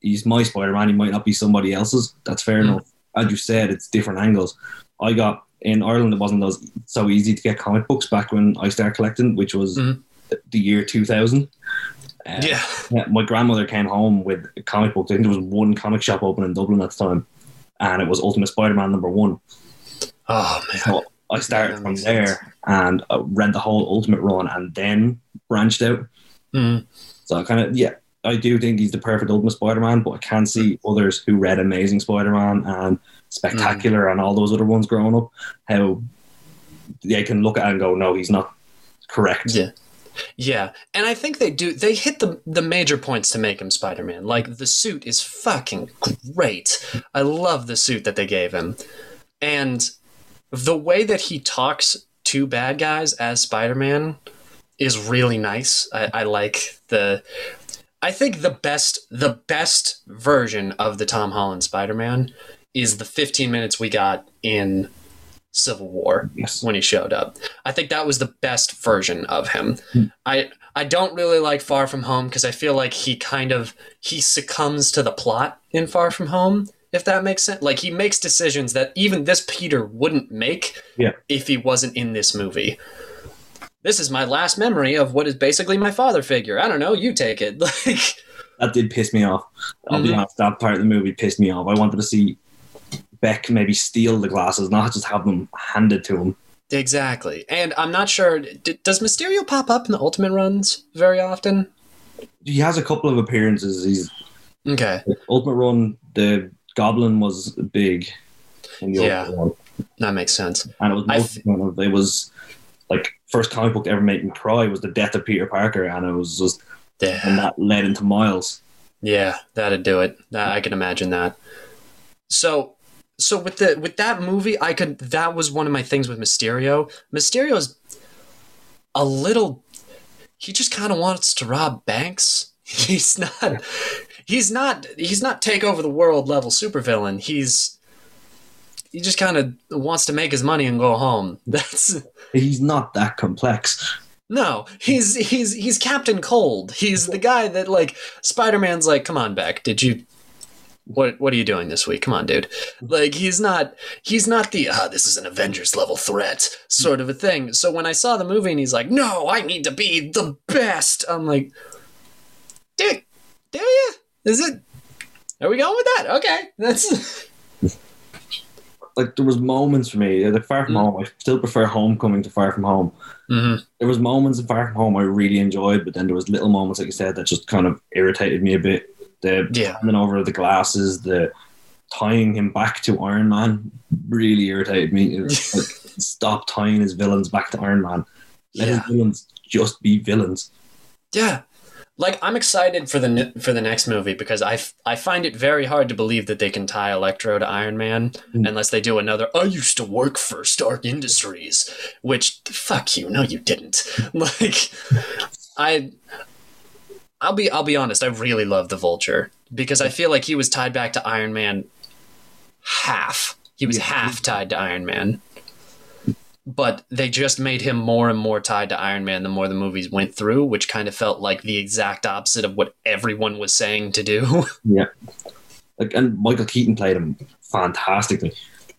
Speaker 1: he's my Spider-Man. He might not be somebody else's. That's fair
Speaker 2: Mm.
Speaker 1: enough. As you said, it's different angles. I got in Ireland. It wasn't as, so easy to get comic books back when I started collecting, which was the- the year 2000. Uh,
Speaker 2: yeah.
Speaker 1: yeah, my grandmother came home with a comic book. I think there was one comic shop open in Dublin at the time, and it was Ultimate Spider-Man number one.
Speaker 2: Oh man.
Speaker 1: So I started from there
Speaker 2: sense.
Speaker 1: and uh, read the whole Ultimate run, and then branched out.
Speaker 2: Mm.
Speaker 1: So I kind of yeah, I do think he's the perfect Ultimate Spider-Man, but I can see others who read Amazing Spider-Man and Spectacular and all those other ones growing up how they can look at it and go, no, he's not correct.
Speaker 2: Yeah. Yeah, and I think they do. They hit the the major points to make him Spider Man. Like the suit is fucking great. I love the suit that they gave him, and the way that he talks to bad guys as Spider Man is really nice. I, I like the. I think the best the best version of the Tom Holland Spider Man is the 15 minutes we got in Civil War
Speaker 1: Yes.
Speaker 2: when he showed up. I think that was the best version of him.
Speaker 1: Hmm.
Speaker 2: I I don't really like Far From Home because I feel like he kind of he succumbs to the plot in Far From Home. If that makes sense, like he makes decisions that even this Peter wouldn't make
Speaker 1: Yeah.
Speaker 2: if he wasn't in this movie. This is my last memory of what is basically my father figure. I don't know. You take it. (laughs) Like,
Speaker 1: that did piss me off. I'll be
Speaker 2: Mhm.
Speaker 1: honest, that part of the movie pissed me off. I wanted to see Beck maybe steal the glasses, not just have them handed to him.
Speaker 2: exactly. And I'm not sure. D- does Mysterio pop up in the Ultimate runs very often?
Speaker 1: He has a couple of appearances. He's
Speaker 2: Okay.
Speaker 1: Ultimate Run. The Goblin was big in the
Speaker 2: Yeah.
Speaker 1: Ultimate Run,
Speaker 2: That makes sense.
Speaker 1: and it was
Speaker 2: I
Speaker 1: most, it was like first comic book ever made me cry was the death of Peter Parker, and it was just
Speaker 2: Yeah.
Speaker 1: and that led into Miles.
Speaker 2: Yeah, that'd do it. I can imagine that. So, so with the with that movie, I could. That was one of my things with Mysterio. Mysterio's a little. he just kind of wants to rob banks. (laughs) He's not. He's not. He's not take over the world level supervillain. He's. He just kind of wants to make his money and go home. (laughs) That's
Speaker 1: He's not that complex.
Speaker 2: no. He's he's he's Captain Cold. He's the guy that like Spider Man's like, come on, back. Did you? What what are you doing this week? Come on, dude. Like he's not he's not the ah this is an Avengers level threat sort of a thing. So when I saw the movie and he's like, no, I need to be the best. I'm like, dude, do you? Is it? Are we going with that? Okay, that's (laughs)
Speaker 1: Like there was moments for me, like Far From
Speaker 2: Mm.
Speaker 1: Home. I still prefer Homecoming to Far From Home.
Speaker 2: Mhm.
Speaker 1: There was moments in Far From Home I really enjoyed, but then there was little moments, like you said, that just kind of irritated me a bit. The
Speaker 2: Yeah.
Speaker 1: handing over the glasses, the tying him back to Iron Man really irritated me. (laughs) Like, stop tying his villains back to Iron Man. Let
Speaker 2: Yeah.
Speaker 1: his villains just be villains.
Speaker 2: Yeah. Like I'm excited for the for the next movie because I, f- I find it very hard to believe that they can tie Electro to Iron Man
Speaker 1: Mm.
Speaker 2: unless they do another I used to work for Stark Industries which fuck you no you didn't (laughs) like I I'll be I'll be honest I really love the Vulture because I feel like he was tied back to Iron Man half he was
Speaker 1: Yeah.
Speaker 2: half tied to Iron Man but they just made him more and more tied to Iron Man the more the movies went through, which kind of felt like the exact opposite of what everyone was saying to do. (laughs) Yeah.
Speaker 1: Like, and Michael Keaton played him fantastically.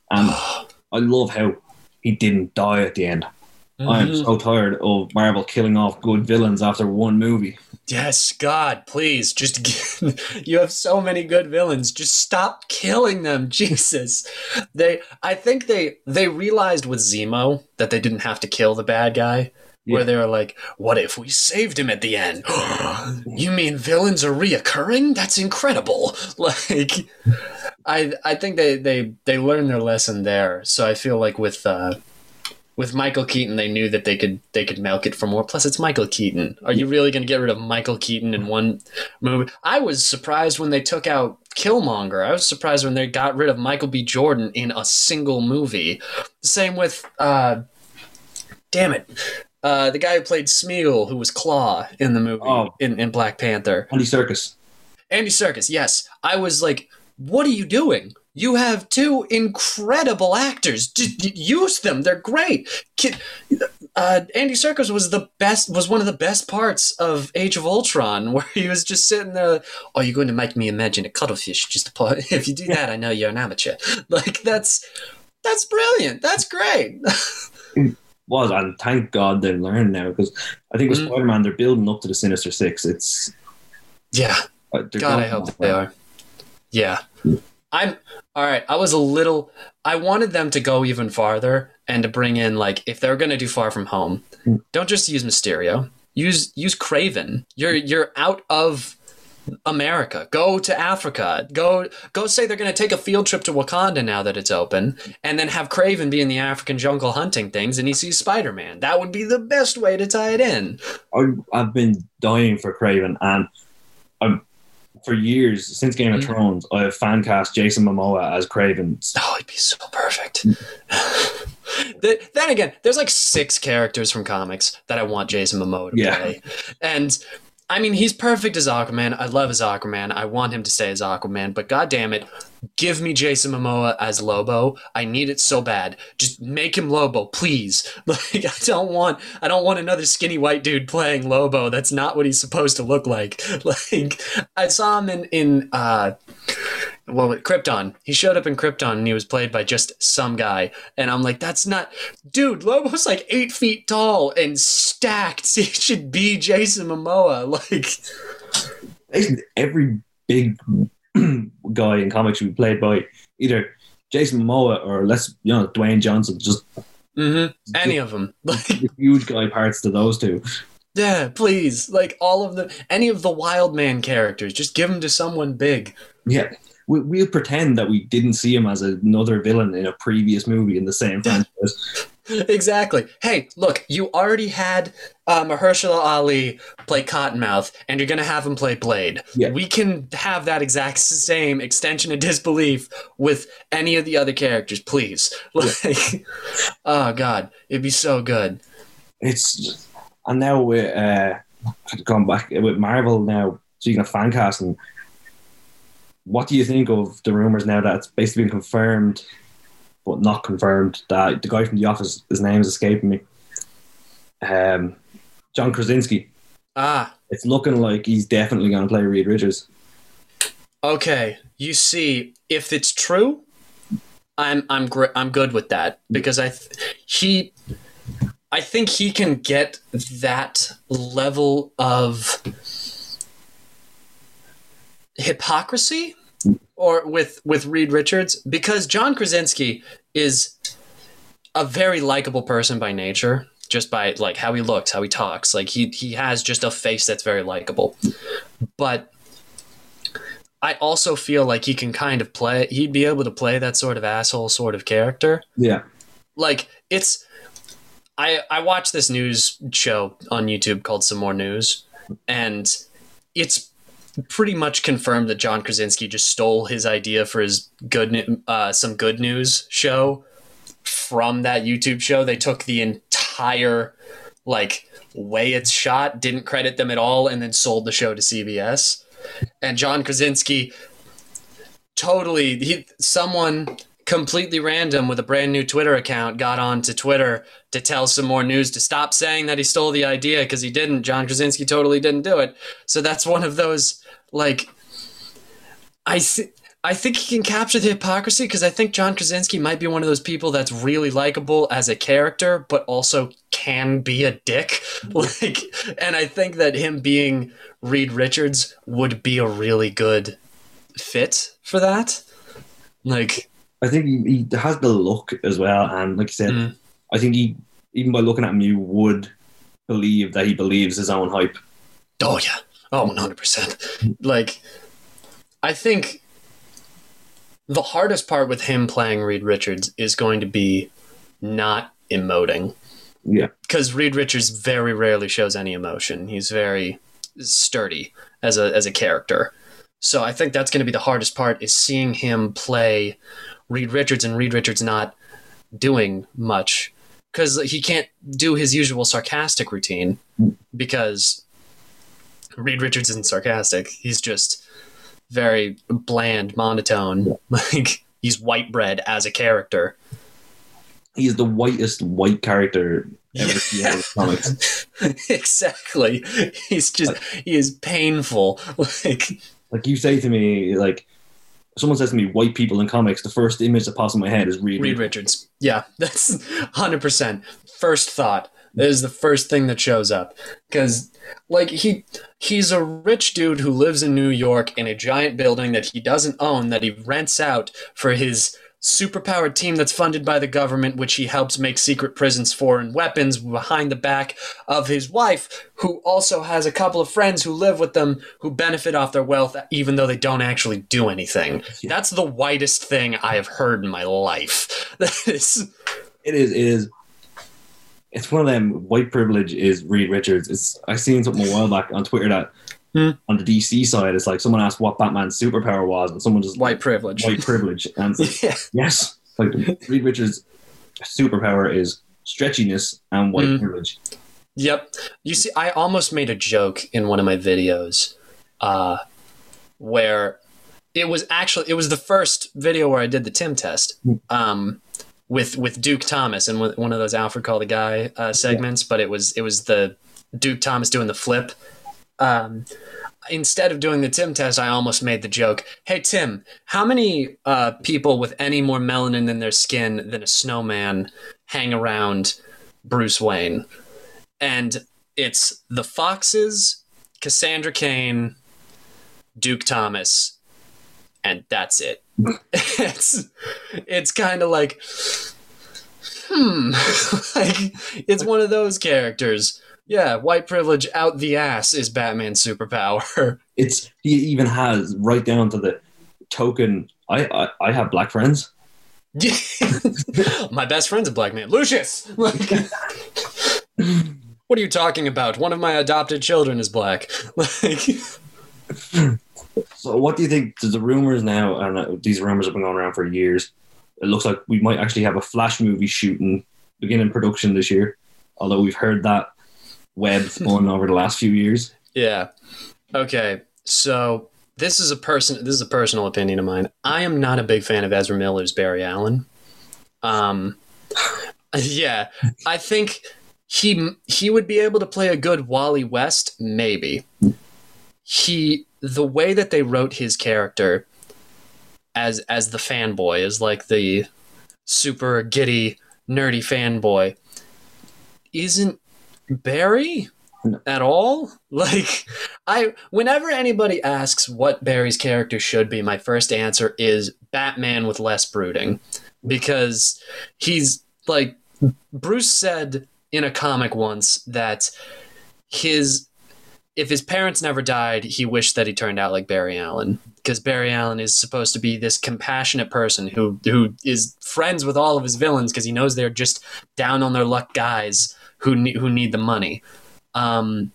Speaker 1: And (sighs) I love how he didn't die at the end. I'm
Speaker 2: Mhm.
Speaker 1: so tired of Marvel killing off good villains after one movie.
Speaker 2: Yes, God, please, just (laughs) get, you have so many good villains. Just stop killing them, (laughs) Jesus. They, I think they they realized with Zemo that they didn't have to kill the bad guy. Where they were like, "What if we saved him at the end?" (gasps) you mean villains are reoccurring? That's incredible. (laughs) Like, I I think they they they learned their lesson there. So I feel like with uh, with Michael Keaton, they knew that they could they could milk it for more. Plus, it's Michael Keaton. Are you really going to get rid of Michael Keaton in one movie? I was surprised when they took out Killmonger. I was surprised when they got rid of Michael B. Jordan in a single movie. Same with, uh, damn it, uh, the guy who played Smeagol, who was Klaue in the movie
Speaker 1: Oh.
Speaker 2: in, in Black Panther.
Speaker 1: Andy Serkis.
Speaker 2: Andy Serkis. yes. I was like, what are you doing? You have two incredible actors. Just use them. They're great. Uh, Andy Serkis was the best. Was one of the best parts of Age of Ultron, (laughs) where he was just sitting there. Oh, you're going to make me imagine a cuttlefish. Just to put, (laughs) if you do that, I know you're an amateur. (laughs) Like that's that's brilliant. That's great.
Speaker 1: Was and thank God they learned now because I think with
Speaker 2: Mm.
Speaker 1: Spider Man they're building up to the Sinister Six. It's
Speaker 2: yeah.
Speaker 1: uh,
Speaker 2: God, I hope they are. Yeah. I'm all right. I was a little. I wanted them to go even farther and to bring in like if they're gonna do Far From Home, don't just use Mysterio. Use use Kraven. You're you're out of America. Go to Africa. Go go say they're gonna take a field trip to Wakanda now that it's open, and then have Kraven be in the African jungle hunting things, and he sees Spider Man. That would be the best way to tie it in.
Speaker 1: I, I've been dying for Kraven, and I'm for years since Game of
Speaker 2: Mm.
Speaker 1: Thrones. I have fan cast Jason Momoa as Kraven.
Speaker 2: Oh, it'd be so perfect. (laughs) The- then again, there's like six characters from comics that I want Jason Momoa to
Speaker 1: Yeah.
Speaker 2: play, and I mean he's perfect as Aquaman. I love his Aquaman. I want him to stay as Aquaman, but god damn it, give me Jason Momoa as Lobo. I need it so bad. Just make him Lobo, please. (laughs) Like I don't want I don't want another skinny white dude playing Lobo. That's not what he's supposed to look like. (laughs) Like I saw him in in uh well, Krypton. He showed up in Krypton and he was played by just some guy. And I'm like, that's not, dude. Lobo's like eight feet tall and stacked. (laughs) He should be Jason Momoa. Like,
Speaker 1: every big (clears throat) guy in comics should be played by either Jason Momoa or let's you know Dwayne Johnson. Just
Speaker 2: mhm, any of them. (laughs) Like,
Speaker 1: huge guy parts to those two.
Speaker 2: yeah, please. Like all of the, any of the Wild Man characters, just give them to someone big.
Speaker 1: Yeah. We, we'll pretend that we didn't see him as another villain in a previous movie in the same franchise. (laughs)
Speaker 2: exactly. Hey, look, you already had uh, Mahershala Ali play Cottonmouth, and you're gonna have him play Blade.
Speaker 1: Yeah.
Speaker 2: We can have that exact same extension of disbelief with any of the other characters, please. (laughs) Like, oh god, it'd be so good.
Speaker 1: It's and now with uh, gone back with Marvel now. Speaking of fan casting, what do you think of the rumors now that it's basically been confirmed, but not confirmed that the guy from The Office, his name is escaping me, um, John Krasinski.
Speaker 2: Ah,
Speaker 1: It's looking like he's definitely going to play Reed Richards.
Speaker 2: okay. You see, if it's true, I'm I'm gr- I'm good with that because I th- he I think he can get that level of hypocrisy or with with Reed Richards because John Krasinski is a very likable person by nature just by like how he looks how he talks. Like he he has just a face that's very likable. But I also feel like he can kind of play he'd be able to play that sort of asshole sort of character.
Speaker 1: Yeah.
Speaker 2: like it's I I watched this news show on YouTube called Some More News, and it's pretty much confirmed that John Krasinski just stole his idea for his good uh, some good news show from that YouTube show. They took the entire like way it's shot, didn't credit them at all, and then sold the show to CBS. And John Krasinski totally he someone completely random with a brand new Twitter account got on to Twitter to tell some more news to stop saying that he stole the idea because he didn't. John Krasinski totally didn't do it. So that's one of those like I th- I think he can capture the hypocrisy because I think John Krasinski might be one of those people that's really likable as a character, but also can be a dick. (laughs) Like, and I think that him being Reed Richards would be a really good fit for that. Like,
Speaker 1: I think he, he has the look as well, and like you said,
Speaker 2: Mm.
Speaker 1: I think he even by looking at him, you would believe that he believes his own hype.
Speaker 2: Oh yeah. Oh, one hundred percent. Like, I think the hardest part with him playing Reed Richards is going to be not emoting
Speaker 1: Yeah,
Speaker 2: because Reed Richards very rarely shows any emotion. He's very sturdy as a as a character. So I think that's going to be the hardest part is seeing him play Reed Richards and Reed Richards not doing much because he can't do his usual sarcastic routine because Reed Richards isn't sarcastic. He's just very bland, monotone. (laughs) Like he's white bread as a character.
Speaker 1: he's the whitest white character ever seen in comics. (laughs)
Speaker 2: exactly. He's just he is painful. (laughs) Like
Speaker 1: Like you say to me, like someone says to me, white people in comics, the first image that pops in my head is Reed.
Speaker 2: Reed Richards. Yeah, that's hundred percent. First thought. Is the first thing that shows up. Cause like he he's a rich dude who lives in New York in a giant building that he doesn't own that he rents out for his superpowered team that's funded by the government, which he helps make secret prisons for and weapons behind the back of his wife, who also has a couple of friends who live with them who benefit off their wealth even though they don't actually do anything.
Speaker 1: Yeah.
Speaker 2: That's the whitest thing I have heard in my life. (laughs) That is
Speaker 1: It is. It is. It's one of them. White privilege is Reed Richards. It's. I seen something a while back on Twitter that
Speaker 2: Hmm.
Speaker 1: on the DC side, it's like someone asked what Batman's superpower was, and someone just
Speaker 2: white privilege.
Speaker 1: white privilege, (laughs) and like,
Speaker 2: yeah.
Speaker 1: yes, like Reed Richards' superpower is stretchiness and white
Speaker 2: Mm.
Speaker 1: privilege.
Speaker 2: Yep. You see, I almost made a joke in one of my videos, uh, where it was actually it was the first video where I did the Tim test, um, with with Duke Thomas and with one of those Alfred called the guy uh, segments, but it was it was the Duke Thomas doing the flip. Um, instead of doing the Tim test, I almost made the joke. Hey Tim, how many uh, people with any more melanin in their skin than a snowman hang around Bruce Wayne? and it's the Foxes, Cassandra Cain, Duke Thomas, and that's it. (laughs) it's it's kind of like, hmm, (laughs) like it's one of those characters. Yeah, white privilege out the ass is Batman's superpower. (laughs)
Speaker 1: It's he even has right down to the token. I I, I have black friends.
Speaker 2: my best friend's a black man, Lucius. Like, what are you talking about? One of my adopted children is black. Like.
Speaker 1: So what do you think? The rumors now, and uh, these rumors have been going around for years. It looks like we might actually have a Flash movie shooting beginning production this year. Although we've heard that web (laughs) spun over the last few years.
Speaker 2: Yeah. Okay. So this is a person. This is a personal opinion of mine. I am not a big fan of Ezra Miller's Barry Allen. Um. (laughs) Yeah, I think he he would be able to play a good Wally West, maybe. He the way that they wrote his character as as the fanboy is like the super giddy nerdy fanboy isn't Barry at all. (laughs) Like I whenever anybody asks what Barry's character should be, my first answer is Batman with less brooding because he's like Bruce said in a comic once that his if his parents never died, he wished that he turned out like Barry Allen because Barry Allen is supposed to be this compassionate person who who is friends with all of his villains because he knows they're just down on their luck guys who who need the money. Um,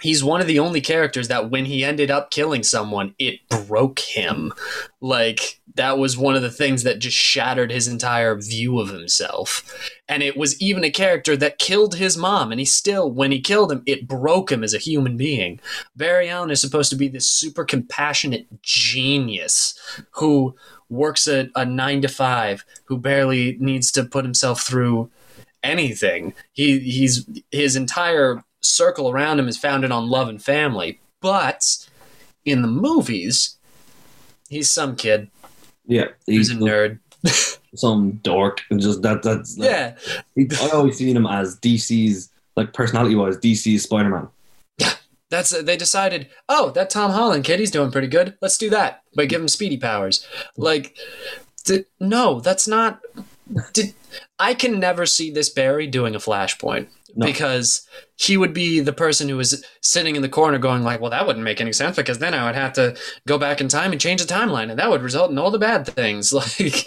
Speaker 2: he's one of the only characters that when he ended up killing someone, it broke him. Like that was one of the things that just shattered his entire view of himself. And it was even a character that killed his mom, and he still, when he killed him, it broke him as a human being. Barry Allen is supposed to be this super compassionate genius who works a, a nine to five, who barely needs to put himself through anything. He he's his entire circle around him is founded on love and family. But in the movies, he's some kid
Speaker 1: Yeah, he's
Speaker 2: a nerd. (laughs)
Speaker 1: some dork, and just that. That's like,
Speaker 2: Yeah,
Speaker 1: he- I always seen him as DC's like personality wise, DC's Spider Man. Yeah. (laughs)
Speaker 2: That's uh, they decided. Oh, that Tom Holland kid, he's doing pretty good. Let's do that. But give him speedy powers. Like, did, no, that's not. Did I can never see this Barry doing a flashpoint
Speaker 1: No.
Speaker 2: because he would be the person who was sitting in the corner going like, well, that wouldn't make any sense because then I would have to go back in time and change the timeline, and that would result in all the bad things. (laughs) Like,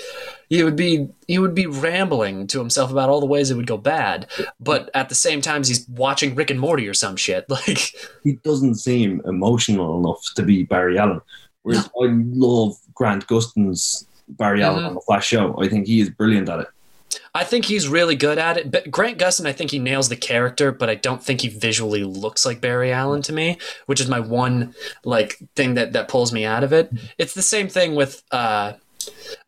Speaker 2: he would be he would be rambling to himself about all the ways it would go bad, but at the same time, he's watching Rick and Morty or some shit. (laughs) Like,
Speaker 1: He doesn't seem emotional enough to be Barry Allen. Whereas I love Grant Gustin's Barry Allen
Speaker 2: Mhm.
Speaker 1: on the Flash show. I think he is brilliant at it.
Speaker 2: I think he's really good at it. But Grant Gustin, I think he nails the character, but I don't think he visually looks like Barry Allen to me, which is my one like thing that that pulls me out of it. It's the same thing with uh,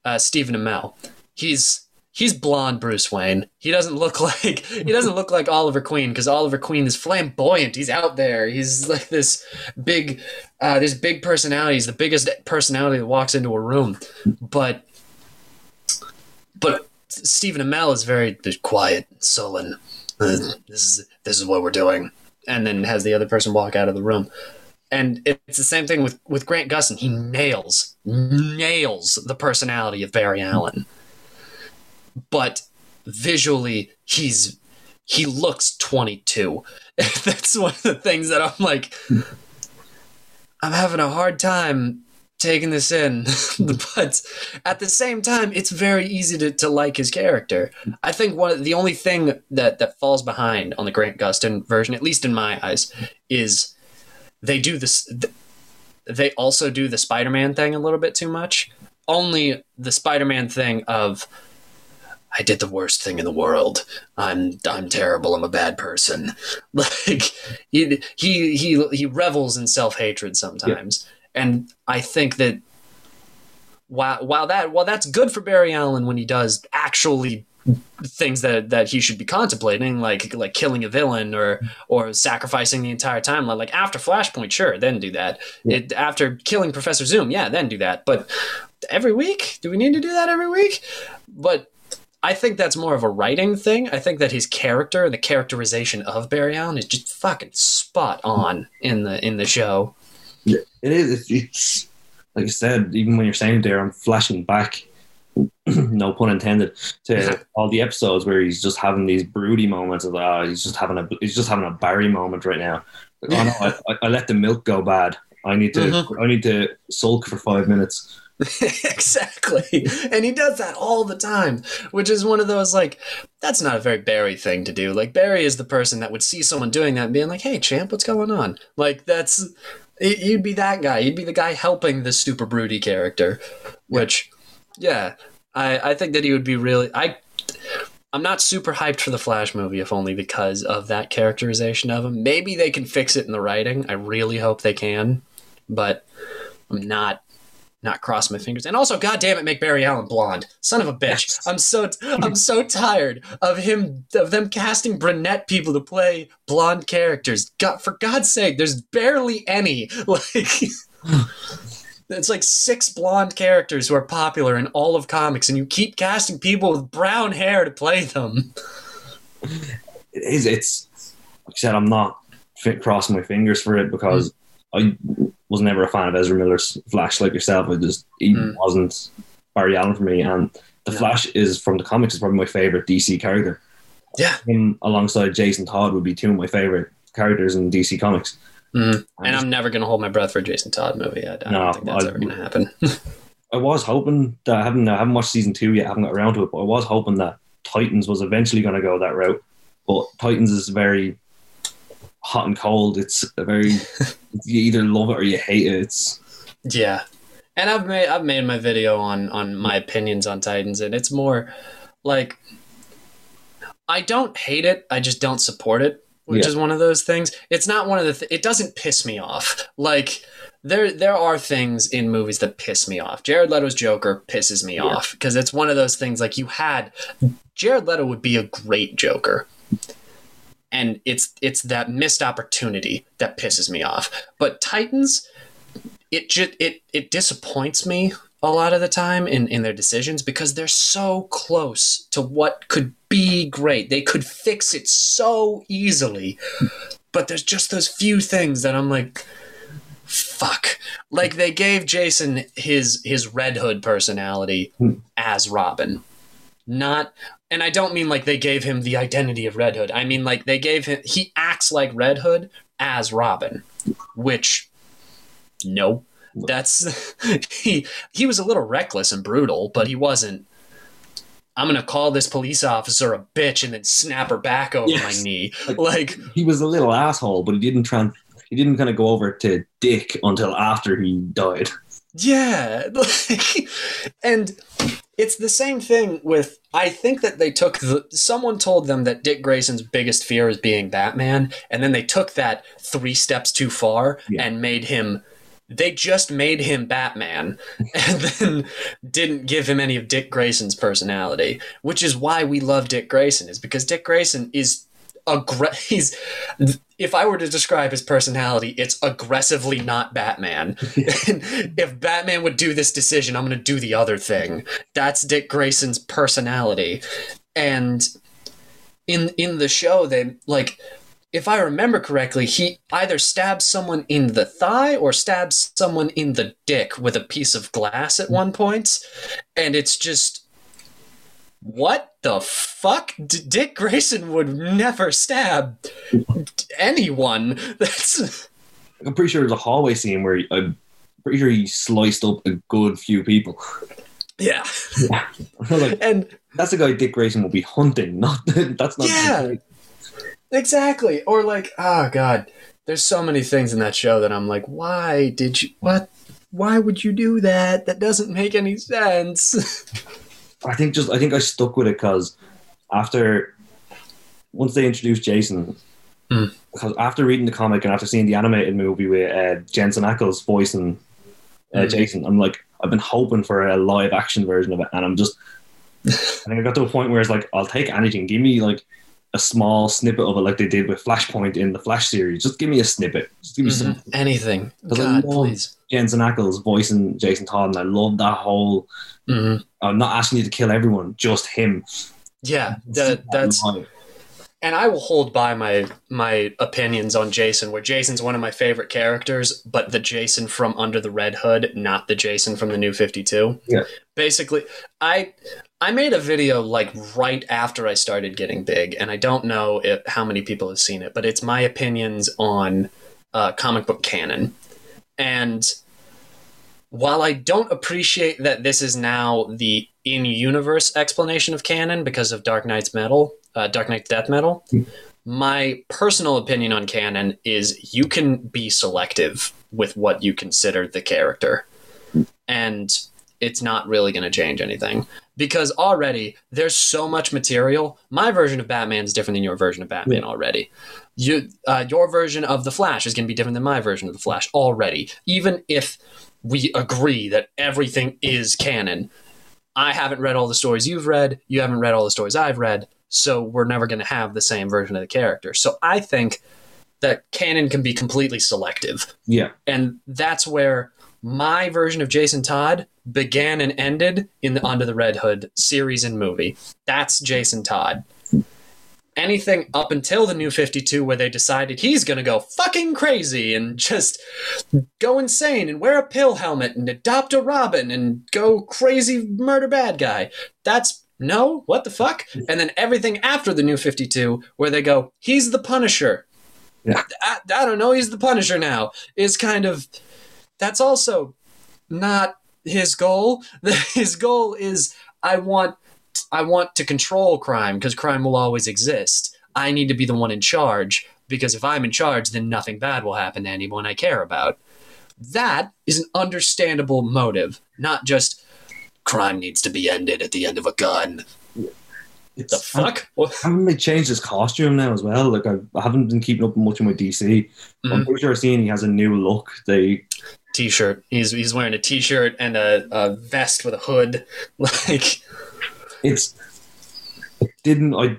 Speaker 2: uh, Stephen Amell. He's he's blonde Bruce Wayne. He doesn't look (laughs) like he doesn't look like Oliver Queen because Oliver Queen is flamboyant. He's out there. He's like this big, uh, this big personality. He's the biggest personality that walks into a room, but but Stephen Amell is very quiet, sullen. This is this is what we're doing, and then has the other person walk out of the room. And it's the same thing with with Grant Gustin. He nails nails the personality of Barry Allen, but visually he's he looks 22. (laughs) That's one of the things that I'm like. I'm having a hard time taking this in, (laughs) hmm. but at the same time, it's very easy to, to like his character. I think one of, the only thing that that falls behind on the Grant Gustin version, at least in my eyes, is they do this. They also do the Spider-Man thing a little bit too much. Only the Spider-Man thing of. I did the worst thing in the world. I'm I'm terrible. I'm a bad person. (laughs) Like he he he he revels in self hatred sometimes, and I think that while while that while that's good for Barry Allen when he does actually things that that he should be contemplating, like like killing a villain or or sacrificing the entire timeline. Like after Flashpoint, sure, then do that.
Speaker 1: Yeah.
Speaker 2: It, after killing Professor Zoom, yeah, then do that. But every week, do we need to do that every week? But I think that's more of a writing thing. I think that his character and the characterization of Barry Allen is just fucking spot on in the in the show.
Speaker 1: It is. It's, it's like I said. Even when you're saying it there, I'm flashing back. (clears throat) no pun intended to all the episodes where he's just having these broody moments of ah, he's just having a he's just having a Barry moment right now. Oh no, I, I, I let the milk go bad. I need to
Speaker 2: Mhm.
Speaker 1: I need to sulk for five minutes. (laughs)
Speaker 2: exactly. And he does that all the time, which is one of those like that's not a very Barry thing to do. Like Barry is the person that would see someone doing that and being like, "Hey, champ, what's going on?" Like that's you'd be that guy. You'd be the guy helping the super broody character, which yeah, I I think that he would be really I I'm not super hyped for the Flash movie, if only because of that characterization of him. Maybe they can fix it in the writing. I really hope they can, but I'm not not cross my fingers. And also, God damn it, make Barry Allen blonde. Son of a bitch.
Speaker 1: Yes.
Speaker 2: I'm so I'm so tired of him of them casting brunette people to play blonde characters. God, for God's sake, there's barely any. (laughs) Like it's like six blonde characters who are popular in all of comics, and you keep casting people with brown hair to play them.
Speaker 1: It is. It's like I said. I'm not fit crossing my fingers for it because I was never a fan of Ezra Miller's Flash like yourself. It just he
Speaker 2: Mm.
Speaker 1: wasn't Barry Allen for me. And the
Speaker 2: No.
Speaker 1: Flash is from the comics is probably my favorite DC character.
Speaker 2: Yeah.
Speaker 1: Him alongside Jason Todd would be two of my favorite characters in DC Comics.
Speaker 2: Mm.
Speaker 1: I
Speaker 2: And I'm never gonna hold my breath for a Jason Todd movie. I, I don't think that's
Speaker 1: I-
Speaker 2: ever gonna happen. (laughs)
Speaker 1: I was hoping that I haven't I haven't watched season two yet. I haven't got around to it, but I was hoping that Titans was eventually going to go that route. But Titans is very hot and cold. It's a very (laughs) you either love it or you hate it. It's
Speaker 2: Yeah, and I've made I've made my video on on my opinions on Titans, and it's more like I don't hate it, I just don't support it, which
Speaker 1: Yeah.
Speaker 2: is one of those things. It's not one of the. Th- it doesn't piss me off. (laughs) Like there there are things in movies that piss me off. Jared Leto's Joker pisses me
Speaker 1: Yeah.
Speaker 2: off because it's one of those things like you had Jared Leto would be a great Joker. And it's it's that missed opportunity that pisses me off. But Titans, it just it it disappoints me a lot of the time in in their decisions because they're so close to what could be great. They could fix it so easily. But there's just those few things that I'm like fuck. Like they gave Jason his his Red Hood personality
Speaker 1: Hmm.
Speaker 2: as Robin. Not and I don't mean like they gave him the identity of Red Hood. I mean like they gave him he acts like Red Hood as Robin, which no. That's (laughs) he he was a little reckless and brutal, but he wasn't I'm gonna call this police officer a bitch and then snap her back over
Speaker 1: Yes.
Speaker 2: my knee. (laughs)
Speaker 1: Like-
Speaker 2: Like
Speaker 1: he was a little asshole, but he didn't tran he didn't kind of go over to Dick until after he died.
Speaker 2: Yeah, (laughs) like, and it's the same thing with. I think that they took the. Someone told them that Dick Grayson's biggest fear is being Batman, and then they took that three steps too far
Speaker 1: Yeah.
Speaker 2: and made him. They just made him Batman, (laughs) and then didn't give him any of Dick Grayson's personality, which is why we love Dick Grayson. Is because Dick Grayson is aggr- he's if I were to describe his personality, it's aggressively not Batman. (laughs) (laughs) if Batman would do this decision, I'm going to do the other thing. That's Dick Grayson's personality. And in in the show they like if I remember correctly, he either stabs someone in the thigh or stabs someone in the dick with a piece of glass at one point, and it's just what the fuck? D- Dick Grayson would never stab anyone. (laughs) That's
Speaker 1: I'm pretty sure there's a hallway scene where he, I'm pretty sure he sliced up a good few people.
Speaker 2: yeah, (laughs)
Speaker 1: like,
Speaker 2: and
Speaker 1: that's the guy Dick Grayson will be hunting. Not (laughs) that's not.
Speaker 2: Yeah. exactly. Or like, oh god, there's so many things in that show that I'm like, why did you? What? Why would you do that? That doesn't make any sense.
Speaker 1: I think just I think I stuck with it because after once they introduced Jason,
Speaker 2: Hmm.
Speaker 1: because after reading the comic and after seeing the animated movie with uh, Jensen Ackles voicing uh,
Speaker 2: Hmm.
Speaker 1: Jason, I'm like I've been hoping for a live action version of it, and I'm just (laughs) I think I got to a point where it's like I'll take anything. Give me like a small snippet of it, like they did with Flashpoint in the Flash series. Just give me a snippet. Just give me some
Speaker 2: Mhm. Anything.
Speaker 1: 'Cause I
Speaker 2: God,
Speaker 1: love-
Speaker 2: please.
Speaker 1: Jensen Ackles voicing Jason Todd, and I love that whole.
Speaker 2: hmm
Speaker 1: I'm not asking you to kill everyone, just him.
Speaker 2: Yeah, that, that's and I will hold by my my opinions on Jason, where Jason's one of my favorite characters, but the Jason from Under the Red Hood, not the Jason from the New Fifty Two.
Speaker 1: Yeah.
Speaker 2: Basically, I I made a video like right after I started getting big, and I don't know if, how many people have seen it, but it's my opinions on uh, comic book canon, and while I don't appreciate that this is now the in-universe explanation of canon because of Dark Nights metal, uh, Dark Nights death metal, my personal opinion on canon is you can be selective with what you consider the character, and it's not really going to change anything because already there's so much material. My version of Batman is different than your version of Batman already. You, uh, your version of the Flash is going to be different than my version of the Flash already. Even if we agree that everything is canon, I haven't read all the stories you've read. You haven't read all the stories I've read. So we're never going to have the same version of the character. So I think that canon can be completely selective.
Speaker 1: Yeah.
Speaker 2: And that's where my version of Jason Todd began and ended in the Under the Red Hood series and movie. That's Jason Todd. Anything up until the new 52 where they decided he's going to go fucking crazy and just go insane and wear a pill helmet and adopt a Robin and go crazy murder bad guy. That's no, what the fuck? And then everything after the new 52 where they go, he's the Punisher.
Speaker 1: Yeah.
Speaker 2: I, I don't know, he's the Punisher now. Is kind of that's also not his goal. (laughs) His goal is I want I want to control crime because crime will always exist. I need to be the one in charge because if I'm in charge, then nothing bad will happen to anyone I care about. That is an understandable motive, not just crime needs to be ended at the end of a gun.
Speaker 1: It's,
Speaker 2: The fuck? What?
Speaker 1: Haven't they changed his costume now as well? Like I, I haven't been keeping up much with my DC. I'm
Speaker 2: Mhm.
Speaker 1: pretty sure I've seen he has a new look. They
Speaker 2: T-shirt. He's he's wearing a T-shirt and a, a vest with a hood. (laughs) Like
Speaker 1: it's it didn't I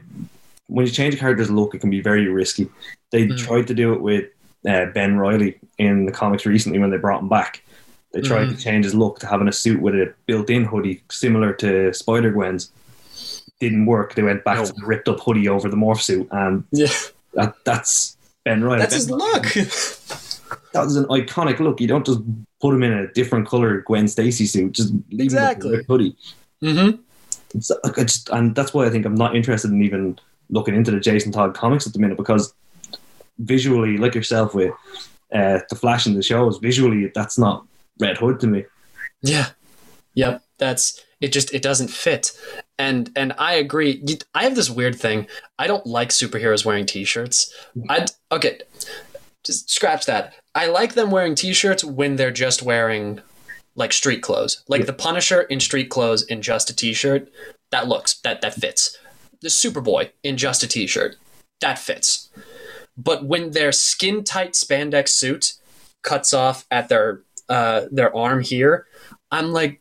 Speaker 1: when you change a character's look, it can be very risky. They
Speaker 2: Mhm.
Speaker 1: tried to do it with uh, Ben Riley in the comics recently when they brought him back. They tried
Speaker 2: Mhm.
Speaker 1: to change his look to having a suit with a built-in hoodie similar to Spider Gwen's. Didn't work. They went back
Speaker 2: No.
Speaker 1: to the ripped-up hoodie over the morph suit, and
Speaker 2: yeah,
Speaker 1: that, that's Ben Riley.
Speaker 2: that's
Speaker 1: Ben
Speaker 2: his look. (laughs)
Speaker 1: That was an iconic look. You don't just put him in a different color Gwen Stacy suit. Just leave
Speaker 2: Exactly.
Speaker 1: him with the hoodie.
Speaker 2: mm-hmm.
Speaker 1: It's, like, I just, and that's why I think I'm not interested in even looking into the Jason Todd comics at the minute because visually, like yourself with uh, the Flash in the shows, visually that's not Red Hood to me.
Speaker 2: Yeah. Yep. That's it. Just it doesn't fit. And and I agree. I have this weird thing. I don't like superheroes wearing T-shirts. I okay. Just scratch that. I like them wearing T-shirts when they're just wearing like street clothes, like
Speaker 1: Yeah.
Speaker 2: the Punisher in street clothes in just a T-shirt. That looks that that fits. The Superboy in just a T-shirt. That fits. But when their skin tight spandex suit cuts off at their uh, their arm here, I'm like,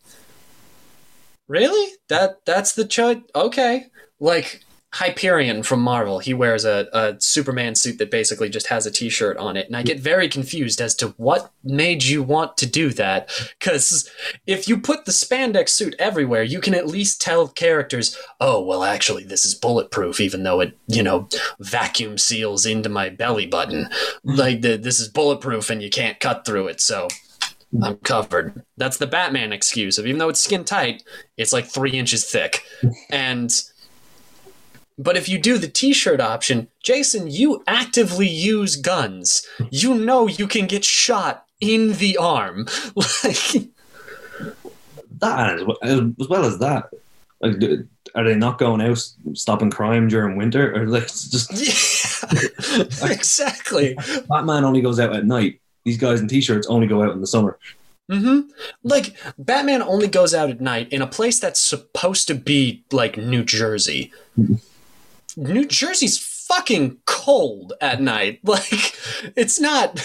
Speaker 2: really? That that's the chud? Okay, like Hyperion from Marvel. He wears a, a Superman suit that basically just has a T-shirt on it, and I get very confused as to what made you want to do that. (laughs) Because if you put the spandex suit everywhere, you can at least tell characters, oh well, actually this is bulletproof, even though it you know vacuum seals into my belly button. Hmm. Like the, this is bulletproof, and you can't cut through it, so. Hmm. I'm covered. That's the Batman excuse of even though it's skin tight, it's like three inches thick. (laughs) And but if you do the t-shirt option, Jason, you actively use guns. You know you can get shot in the arm. (laughs) Like
Speaker 1: That as well as, as, well as that, like, are they not going out stopping crime during winter? Or like just (laughs)
Speaker 2: yeah, (laughs) exactly.
Speaker 1: Batman only goes out at night. These guys in t-shirts only go out in the summer.
Speaker 2: hmm Like Batman only goes out at night in a place that's supposed to be like New Jersey. New Jersey's fucking cold at night. (laughs) Like it's not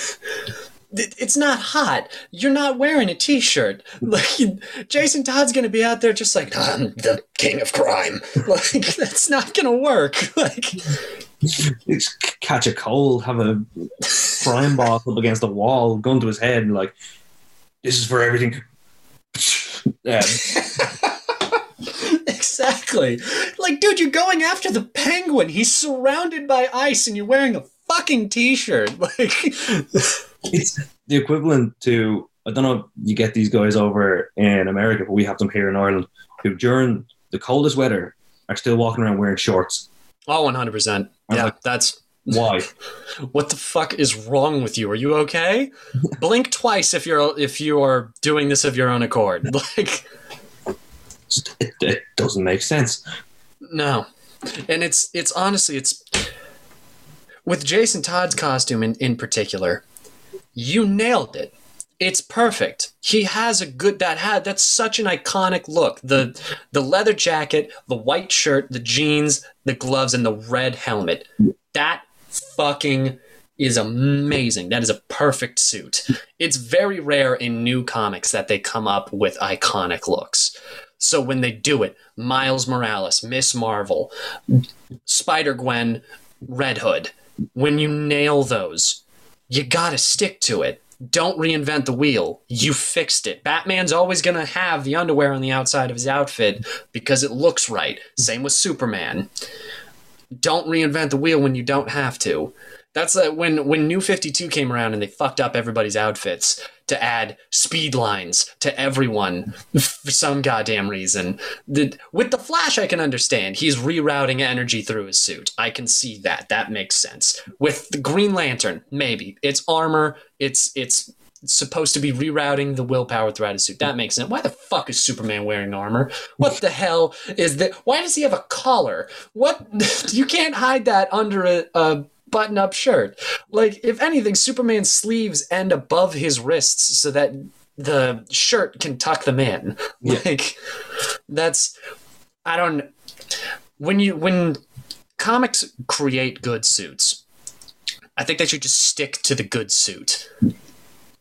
Speaker 2: it's not hot. You're not wearing a t-shirt. (laughs) Like Jason Todd's going to be out there just like I'm the king of crime. (laughs) Like that's not going to work. Like
Speaker 1: It's catch a cold, have a crime boss up against the wall, gun to his head, and like, this is for everything. yeah,
Speaker 2: exactly. Like, dude, you're going after the penguin. He's surrounded by ice and you're wearing a fucking t-shirt. (laughs) Like,
Speaker 1: it's the equivalent to I don't know if you get these guys over in America, but we have them here in Ireland who during the coldest weather are still walking around wearing shorts.
Speaker 2: oh, 100%.
Speaker 1: I'm
Speaker 2: Yeah,
Speaker 1: like-
Speaker 2: that's
Speaker 1: Why? (laughs)
Speaker 2: what the fuck is wrong with you? Are you okay? (laughs) Blink twice if you're if you're doing this of your own accord. Like,
Speaker 1: it, it doesn't make sense.
Speaker 2: no. And it's it's honestly it's with Jason Todd's costume in, in particular, you nailed it. it's perfect. He has a good that had that's such an iconic look. The the leather jacket, the white shirt, the jeans, the gloves, and the red helmet. That fucking is amazing. That is a perfect suit. It's very rare in new comics that they come up with iconic looks. So when they do it, Miles Morales, Miss Marvel, Spider Gwen, Red Hood, when you nail those, you gotta stick to it. Don't reinvent the wheel. You fixed it. Batman's always going to have the underwear on the outside of his outfit because it looks right. Same with Superman. Don't reinvent the wheel when you don't have to. That's uh, when when New 52 came around and they fucked up everybody's outfits to add speed lines to everyone for some goddamn reason. The, with the Flash, I can understand. He's rerouting energy through his suit. I can see that. That makes sense. With the Green Lantern, maybe it's armor. It's it's supposed to be rerouting the willpower throughout his suit. That makes sense. Why the fuck is Superman wearing armor? What the hell is that? Why does he have a collar? What? (laughs) you can't hide that under a, a button up shirt. Like, if anything, Superman's sleeves end above his wrists so that the shirt can tuck them in.
Speaker 1: Yeah.
Speaker 2: Like, that's, I don't, when you, when comics create good suits, I think they should just stick to the good suit.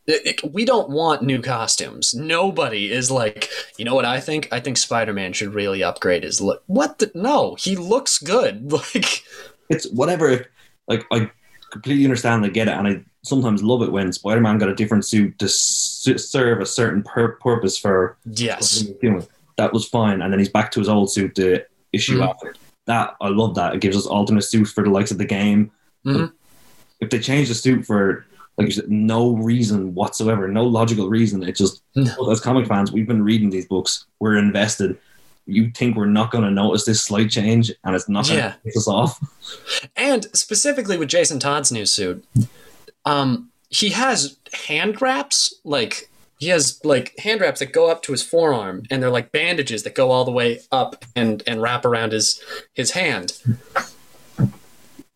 Speaker 2: It- it- we don't want new costumes. Nobody is like, you know what I think? I think Spider Man should really upgrade his look. What? The? No, he looks good. (laughs) Like,
Speaker 1: It's whatever. Like I completely understand and I get it, and I sometimes love it when Spider-Man got a different suit to serve a certain pur- purpose for
Speaker 2: yes.
Speaker 1: what he was doing. That was fine, and then he's back to his old suit the issue
Speaker 2: Mhm.
Speaker 1: after. That I love that. It gives us alternate suits for the likes of the game.
Speaker 2: Mhm.
Speaker 1: If they change the suit for like you said, no reason whatsoever, no logical reason, it just
Speaker 2: No.
Speaker 1: as comic fans, we've been reading these books, we're invested. You think we're not going to notice this slight change, and it's not going to
Speaker 2: Yeah.
Speaker 1: piss us off.
Speaker 2: And specifically with Jason Todd's new suit, um, he has hand wraps, like he has like hand wraps that go up to his forearm, and they're like bandages that go all the way up and and wrap around his his hand.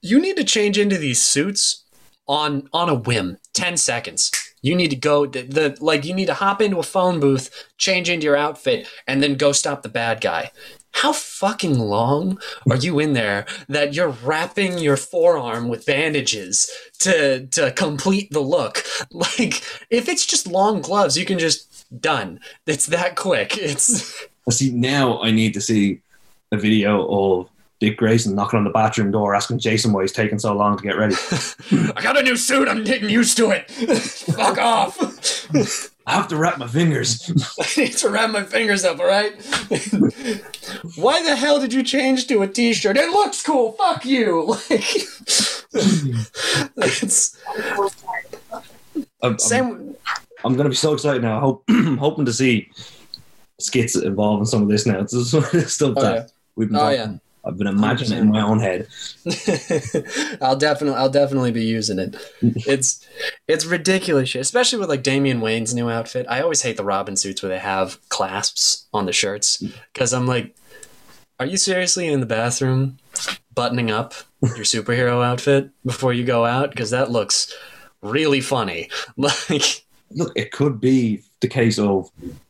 Speaker 2: You need to change into these suits on on a whim. Ten seconds. You need to go the, the like you need to hop into a phone booth, change into your outfit, and then go stop the bad guy. How fucking long are you in there that you're wrapping your forearm with bandages to to complete the look? (laughs) Like if it's just long gloves, you can just done. It's that quick. It's
Speaker 1: I see now. I need to see a video of Dick Grayson knocking on the bathroom door, asking Jason why he's taking so long to get ready. (laughs)
Speaker 2: I got a new suit. I'm getting used to it. (laughs) Fuck off.
Speaker 1: I have to wrap my fingers. (laughs)
Speaker 2: I need to wrap my fingers up, all right? Why the hell did you change to a t-shirt? It looks cool. Fuck you. Like it's
Speaker 1: I'm, I'm,
Speaker 2: same
Speaker 1: I'm going to be so excited now. I hope, (clears throat) I'm hoping to see skits involved in some of this now. It's stuff
Speaker 2: Oh,
Speaker 1: that
Speaker 2: yeah.
Speaker 1: we've been
Speaker 2: Oh,
Speaker 1: talking. I've been imagining it in my own head. (laughs)
Speaker 2: I'll definitely I'll definitely be using it. (laughs) It's it's ridiculous shit, especially with like Damian Wayne's new outfit. I always hate the Robin suits where they have clasps on the shirts mm. because I'm like, are you seriously in the bathroom buttoning up your superhero outfit before you go out? Because that looks really funny. (laughs) Like,
Speaker 1: Look, it could be the case of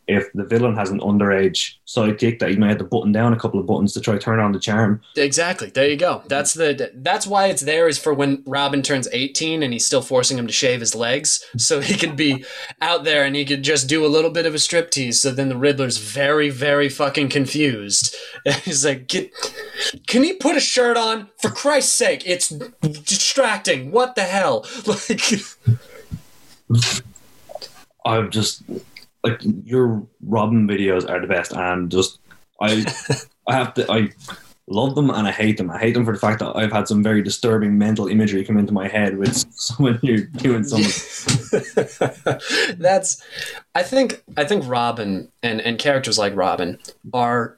Speaker 1: if the villain has an underage sidekick that he may have to button down a couple of buttons to try to turn on the charm.
Speaker 2: Exactly. There you go. That's the that's why it's there is for when Robin turns 18 and he's still forcing him to shave his legs (laughs) so he can be out there and he could just do a little bit of a striptease so then the Riddler's very very fucking confused. (laughs) And he's like, "Get Can he put a shirt on for Christ's sake? It's distracting. What the hell?" (laughs) Like
Speaker 1: I'm just like your Robin videos are the best, and just I (laughs) I have to I love them and I hate them. I hate them for the fact that I've had some very disturbing mental imagery come into my head with (laughs) someone you're doing something. (laughs)
Speaker 2: That's I think I think Robin and, and characters like Robin are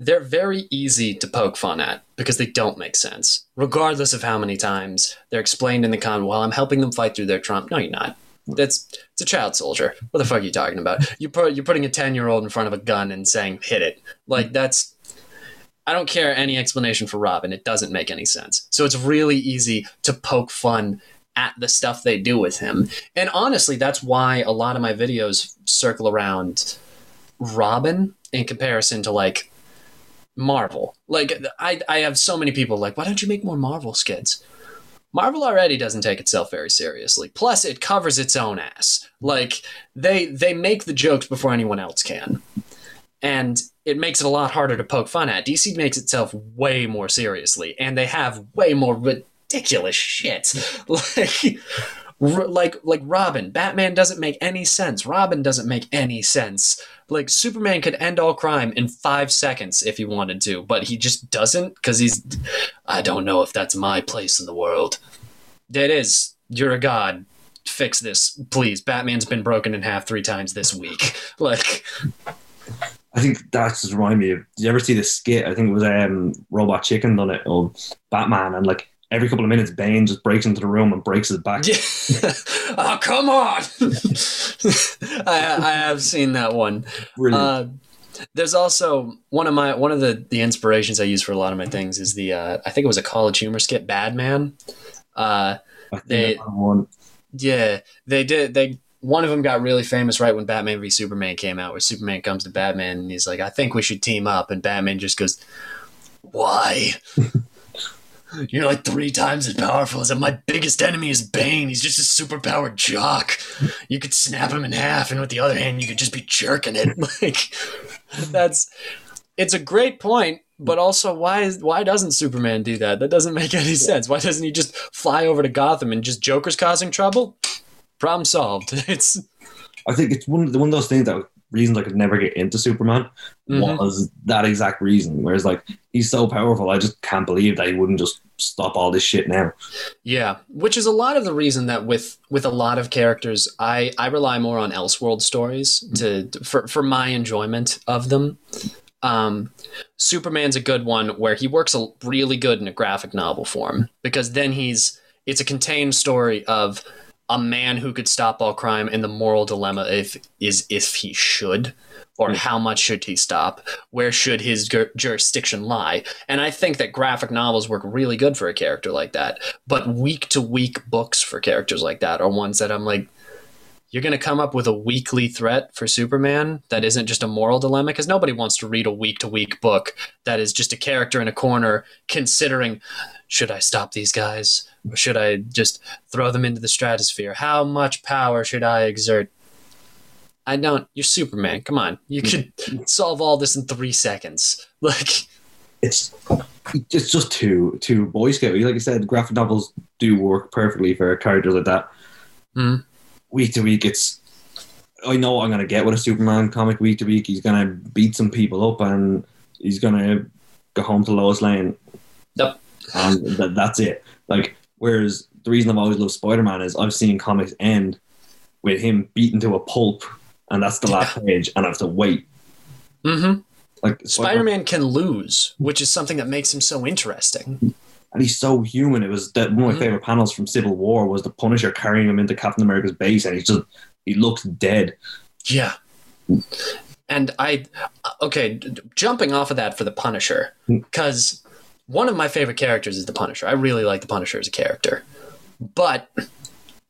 Speaker 2: they're very easy to poke fun at because they don't make sense. Regardless of how many times they're explained in the con while I'm helping them fight through their Trump. No, you're not. That's it's a child soldier. What the fuck are you talking about? You put you're putting a ten year old in front of a gun and saying hit it. Like that's I don't care any explanation for Robin. It doesn't make any sense. So it's really easy to poke fun at the stuff they do with him. And honestly, that's why a lot of my videos circle around Robin in comparison to like Marvel. Like I I have so many people like, why don't you make more Marvel skits? Marvel already doesn't take itself very seriously. Plus it covers its own ass. Like they they make the jokes before anyone else can. And it makes it a lot harder to poke fun at. DC makes itself way more seriously and they have way more ridiculous shit. (laughs) like like like Robin, Batman doesn't make any sense. Robin doesn't make any sense. Like Superman could end all crime in five seconds if he wanted to, but he just doesn't because he's. I don't know if that's my place in the world. It is. You're a god. Fix this, please. Batman's been broken in half three times this week. (laughs) Like,
Speaker 1: I think that's just reminded me of. Did you ever see the skit? I think it was um, Robot Chicken done it of Batman, and like every couple of minutes, Bane just breaks into the room and breaks his back.
Speaker 2: yeah. (laughs) oh come on! (laughs) I, I have seen that one.
Speaker 1: Brilliant.
Speaker 2: Uh, there's also one of my one of the the inspirations I use for a lot of my things is the uh, I think it was a college humor skit, Bad Man. Uh, they-
Speaker 1: one.
Speaker 2: yeah, they did. They one of them got really famous right when Batman v Superman came out, where Superman comes to Batman and he's like, "I think we should team up," and Batman just goes, "Why?" You're like three times as powerful as him. My biggest enemy is Bane. He's just a superpowered jock. You could snap him in half, and with the other hand, you could just be jerking it. (laughs) Like that's it's a great point, but also why is why doesn't Superman do that? That doesn't make any sense. Why doesn't he just fly over to Gotham and just Joker's causing trouble? Problem solved. (laughs) It's
Speaker 1: I think it's one of the, one of those things that reasons I could never get into Superman
Speaker 2: Mhm.
Speaker 1: was that exact reason. Whereas like he's so powerful, I just can't believe that he wouldn't just stop all this shit now.
Speaker 2: Yeah, which is a lot of the reason that with with a lot of characters, I I rely more on Elseworld stories to for for my enjoyment of them. Um, Superman's a good one where he works a, really good in a graphic novel form because then he's it's a contained story of a man who could stop all crime and the moral dilemma if is if he should or hmm. how much should he stop? Where should his jurisdiction lie? And i think that graphic novels work really good for a character like that but week to week books for characters like that are ones that i'm like you're going to come up with a weekly threat for superman that isn't just a moral dilemma because nobody wants to read a week to week book that is just a character in a corner considering should i stop these guys should i just throw them into the stratosphere how much power should i exert I don't. You're Superman. Come on. You could solve all this in three seconds. (laughs) Like,
Speaker 1: It's it's just too too boy scout. Like I said, graphic novels do work perfectly for characters like that.
Speaker 2: Mhm.
Speaker 1: Week to week, it's I know what I'm gonna get with a Superman comic. Week to week, he's gonna beat some people up and he's gonna go home to Lois Lane.
Speaker 2: Yep.
Speaker 1: and that, that's it. Like, whereas the reason I've always loved Spider Man is I've seen comics end with him beaten to a pulp, and that's the last page, and I have to wait.
Speaker 2: hmm
Speaker 1: Like
Speaker 2: Spider Man can lose, which is something that makes him so interesting.
Speaker 1: and he's so human. It was that one of my
Speaker 2: Mhm.
Speaker 1: favorite panels from Civil War was the Punisher carrying him into Captain America's base, and he's just he looks dead.
Speaker 2: Yeah. And I, okay, jumping off of that for the Punisher, because one of my favorite characters is the Punisher. I really like the Punisher as a character, but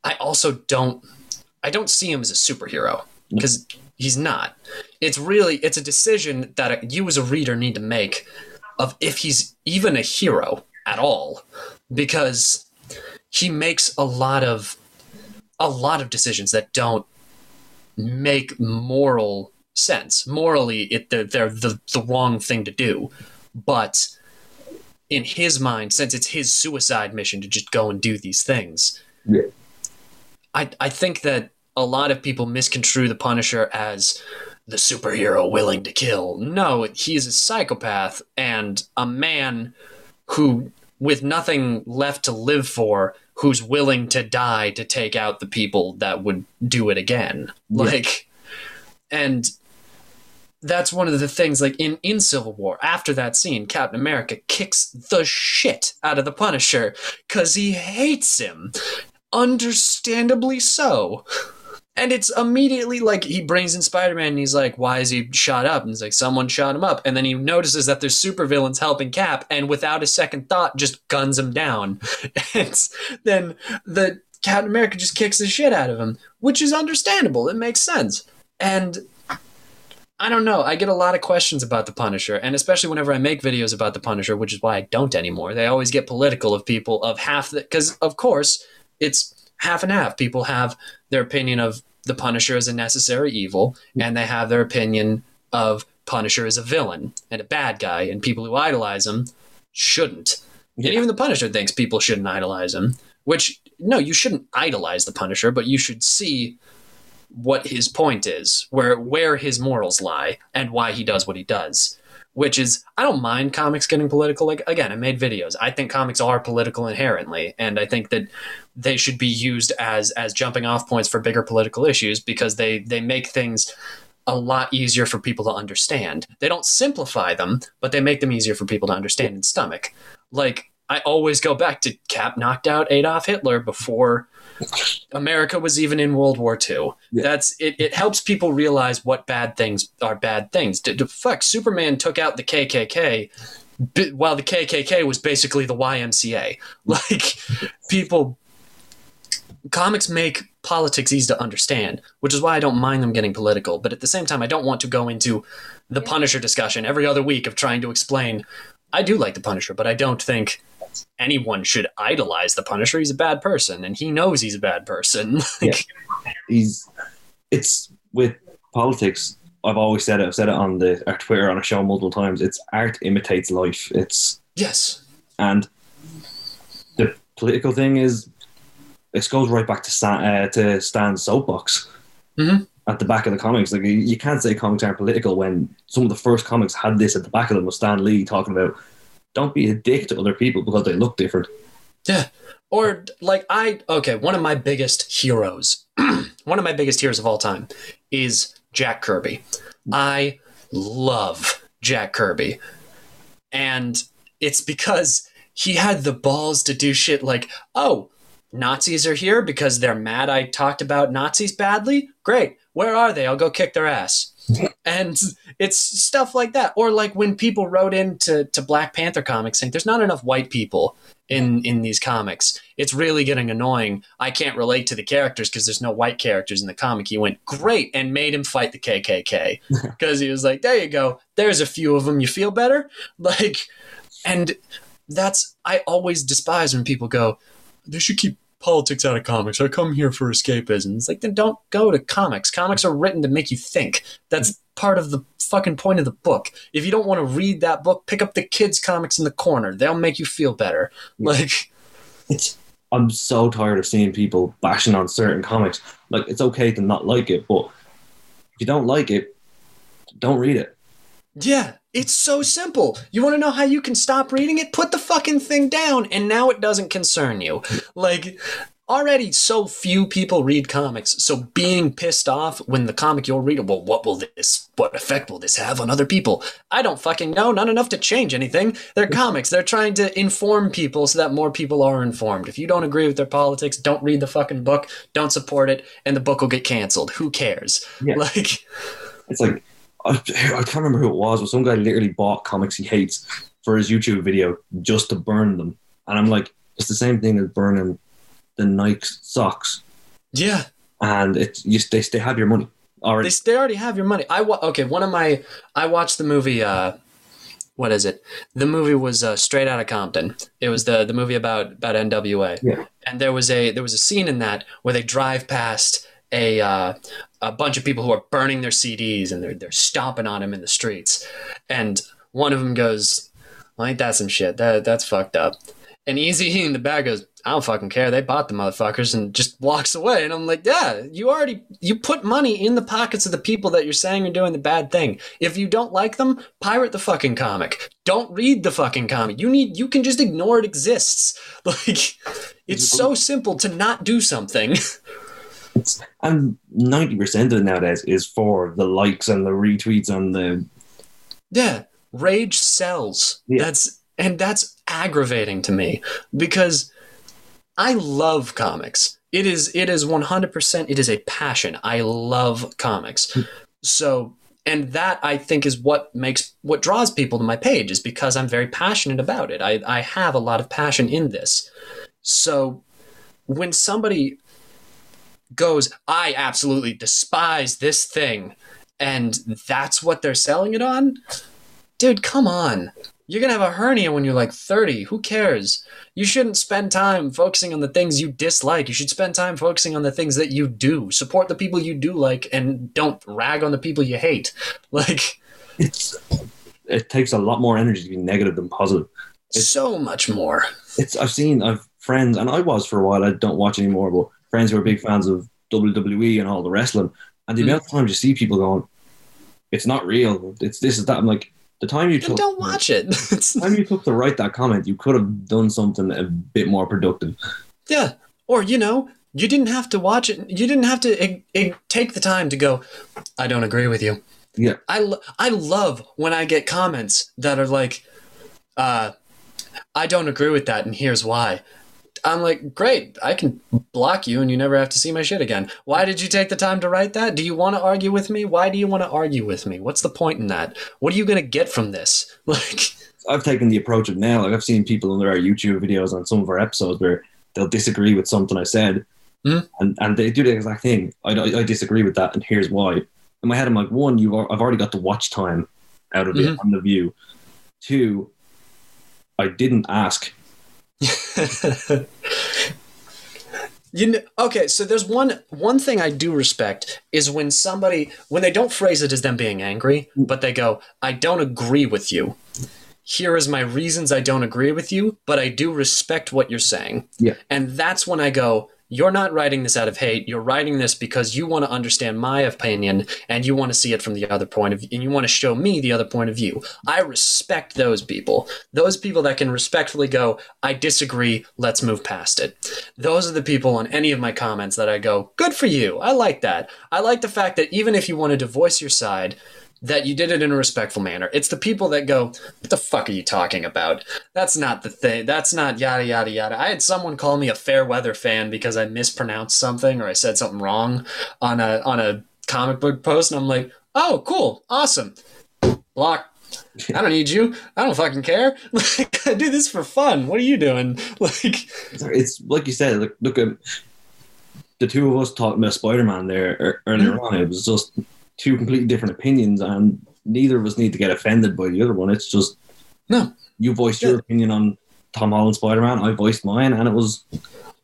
Speaker 2: I also don't, I don't see him as a superhero because he's not. It's really, it's a decision that you as a reader need to make of if he's even a hero at all, because he makes a lot of, a lot of decisions that don't make moral sense. Morally, it they're, they're the the wrong thing to do, but in his mind, since it's his suicide mission to just go and do these things,
Speaker 1: Yeah.
Speaker 2: I I think that a lot of people misconstrue the Punisher as the superhero willing to kill. No, he's a psychopath and a man who, with nothing left to live for, who's willing to die to take out the people that would do it again.
Speaker 1: Yeah.
Speaker 2: Like, and that's one of the things. Like in in Civil War, after that scene, Captain America kicks the shit out of the Punisher because he hates him, understandably so. And it's immediately like he brings in Spider Man and he's like, Why is he shot up? And he's like, Someone shot him up. And then he notices that there's supervillains helping Cap and without a second thought just guns him down. (laughs) And then the Captain America just kicks the shit out of him, which is understandable. It makes sense. And I don't know. I get a lot of questions about the Punisher, and especially whenever I make videos about the Punisher, which is why I don't anymore. They always get political of people of half the because of course it's half and half. People have their opinion of the Punisher as a necessary evil, and they have their opinion of Punisher as a villain and a bad guy, and people who idolize him shouldn't.
Speaker 1: Yeah.
Speaker 2: And even the Punisher thinks people shouldn't idolize him. Which no, you shouldn't idolize the Punisher, but you should see what his point is, where where his morals lie, and why he does what he does. Which is, I don't mind comics getting political. Like again, I made videos. I think comics are political inherently, and I think that they should be used as as jumping off points for bigger political issues because they they make things a lot easier for people to understand. They don't simplify them, but they make them easier for people to understand and stomach. Like I always go back to Cap knocked out Adolf Hitler before America was even in World War II.
Speaker 1: Yeah.
Speaker 2: That's it. It helps people realize what bad things are bad things. To- fuck, Superman took out the KKK, bi- while the KKK was basically the YMCA. (laughs) Like people, comics make politics easy to understand, which is why I don't mind them getting political. But at the same time, I don't want to go into the Punisher discussion every other week of trying to explain. I do like the Punisher, but I don't think anyone should idolize the Punisher. He's a bad person, and he knows he's a bad person. (laughs) like,
Speaker 1: he's it's with politics. I've always said it. I've said it on the our Twitter on a show multiple times. It's art imitates life. It's
Speaker 2: yes,
Speaker 1: and the political thing is it goes right back to Stan, uh, to Stan's soapbox
Speaker 2: Mhm.
Speaker 1: at the back of the comics. Like you, can't say comics aren't political when some of the first comics had this at the back of them with Stan Lee talking about don't be a dick to other people because they look different.
Speaker 2: Yeah. Or like I okay, one of my biggest heroes, (clears throat) one of my biggest heroes of all time is Jack Kirby. I love Jack Kirby. And it's because he had the balls to do shit like, "Oh, Nazis are here because they're mad I talked about Nazis badly? Great. Where are they? I'll go kick their ass." (laughs) and it's stuff like that or like when people wrote into to black panther comics saying there's not enough white people in in these comics it's really getting annoying i can't relate to the characters because there's no white characters in the comic he went great and made him fight the kkk because (laughs) he was like there you go there's a few of them you feel better (laughs) like and that's i always despise when people go they should keep politics out of comics. I come here for escapism. It's like then don't go to comics. Comics are written to make you think. That's part of the fucking point of the book. If you don't want to read that book, pick up the kids' comics in the corner. They'll make you feel better. Like
Speaker 1: It's I'm so tired of seeing people bashing on certain comics. Like it's okay to not like it, but if you don't like it, don't read it.
Speaker 2: Yeah, it's so simple. You want to know how you can stop reading it? Put the fucking thing down, and now it doesn't concern you. Like, already so few people read comics, so being pissed off when the comic you'll read, well, what will this, what effect will this have on other people? I don't fucking know. Not enough to change anything. They're comics. They're trying to inform people so that more people are informed. If you don't agree with their politics, don't read the fucking book, don't support it, and the book will get canceled. Who cares?
Speaker 1: Yeah. (laughs)
Speaker 2: Like,
Speaker 1: It's like I, I can't remember who it was, but some guy literally bought comics he hates for his YouTube video just to burn them. And I'm like, it's the same thing as burning the Nike socks.
Speaker 2: yeah.
Speaker 1: And it's you, they, they have your money already.
Speaker 2: They, they already have your money. I wa- okay. One of my I watched the movie. Uh, what is it? The movie was uh, Straight Outta Compton. It was the the movie about about NWA.
Speaker 1: Yeah.
Speaker 2: And there was a there was a scene in that where they drive past a uh, a bunch of people who are burning their CDs and they're they're stomping on them in the streets, and one of them goes, well, "Ain't that some shit? That that's fucked up." And Eazy in the back goes, I don't fucking care. They bought the motherfuckers and just walks away. And I'm like, yeah, you already you put money in the pockets of the people that you're saying are doing the bad thing. If you don't like them, pirate the fucking comic. Don't read the fucking comic. You need you can just ignore it exists. (laughs) Like it's so simple to not do something. (laughs)
Speaker 1: It's, and 90% of it nowadays is for the likes and the retweets and the.
Speaker 2: Yeah, rage sells.
Speaker 1: Yeah.
Speaker 2: That's and that's aggravating to me because I love comics. It is it is 100% it is a passion. I love comics. So and that I think is what makes what draws people to my page is because I'm very passionate about it. I I have a lot of passion in this. So when somebody goes, I absolutely despise this thing, and that's what they're selling it on, dude, come on. You're gonna have a hernia when you're like 30. Who cares? You shouldn't spend time focusing on the things you dislike. You should spend time focusing on the things that you do. Support the people you do like and don't rag on the people you hate. (laughs) Like
Speaker 1: It's it takes a lot more energy to be negative than positive. It's-
Speaker 2: so much more.
Speaker 1: It's I've seen I've friends and I was for a while. I don't watch anymore, but friends who are big fans of WWE and all the wrestling, and the
Speaker 2: Mhm.
Speaker 1: amount of times you see people going, "It's not real. It's this is that." I'm like, the time you took,
Speaker 2: don't watch it. (laughs)
Speaker 1: The time you took to write that comment, you could have done something a bit more productive.
Speaker 2: Yeah. Or, you know, you didn't have to watch it. You didn't have to eh, eh, take the time to go, I don't agree with you.
Speaker 1: Yeah.
Speaker 2: I, lo- I love when I get comments that are like, uh, I don't agree with that, and here's why. I'm like, great, I can block you and you never have to see my shit again. Why did you take the time to write that? Do you want to argue with me? Why do you want to argue with me? What's the point in that? What are you going to get from this? (laughs) Like,
Speaker 1: I've taken the approach of now. Like I've seen people under our YouTube videos on some of our episodes where they'll disagree with something I said,
Speaker 2: Mhm.
Speaker 1: and and they do the exact thing. I, I, I disagree with that, and here's why. In my head, I'm like, one, you are, I've already got the watch time out of it on the view. Two, I didn't ask.
Speaker 2: You know, okay, so there's one one thing I do respect is when somebody when they don't phrase it as them being angry, but they go, "I don't agree with you. Here is my reasons I don't agree with you, but I do respect what you're saying."
Speaker 1: Yeah.
Speaker 2: And that's when I go, "You're not writing this out of hate. You're writing this because you want to understand my opinion and you want to see it from the other point of view, and you want to show me the other point of view." I respect those people. Those people that can respectfully go, "I disagree. Let's move past it." those are the people on any of my comments that I go, good for you. I like that. I like the fact that even if you wanted to voice your side, that you did it in a respectful manner. It's the people that go, what the fuck are you talking about? That's not the thing. That's not yada, yada, yada. I had someone call me a fair weather fan because I mispronounced something or I said something wrong on a, on a comic book post. And I'm like, oh, cool. Awesome. Block. I don't need you. I don't fucking care. (laughs) Like, I do this for fun. What are you doing? (laughs) Like,
Speaker 1: It's like you said. Look, look at the two of us talking about Spider-Man there earlier
Speaker 2: Mm-hmm.
Speaker 1: on. It was just two completely different opinions, and neither of us need to get offended by the other one. It's just
Speaker 2: No.
Speaker 1: you voiced
Speaker 2: Yeah.
Speaker 1: your opinion on Tom Holland Spider-Man. I voiced mine, and it was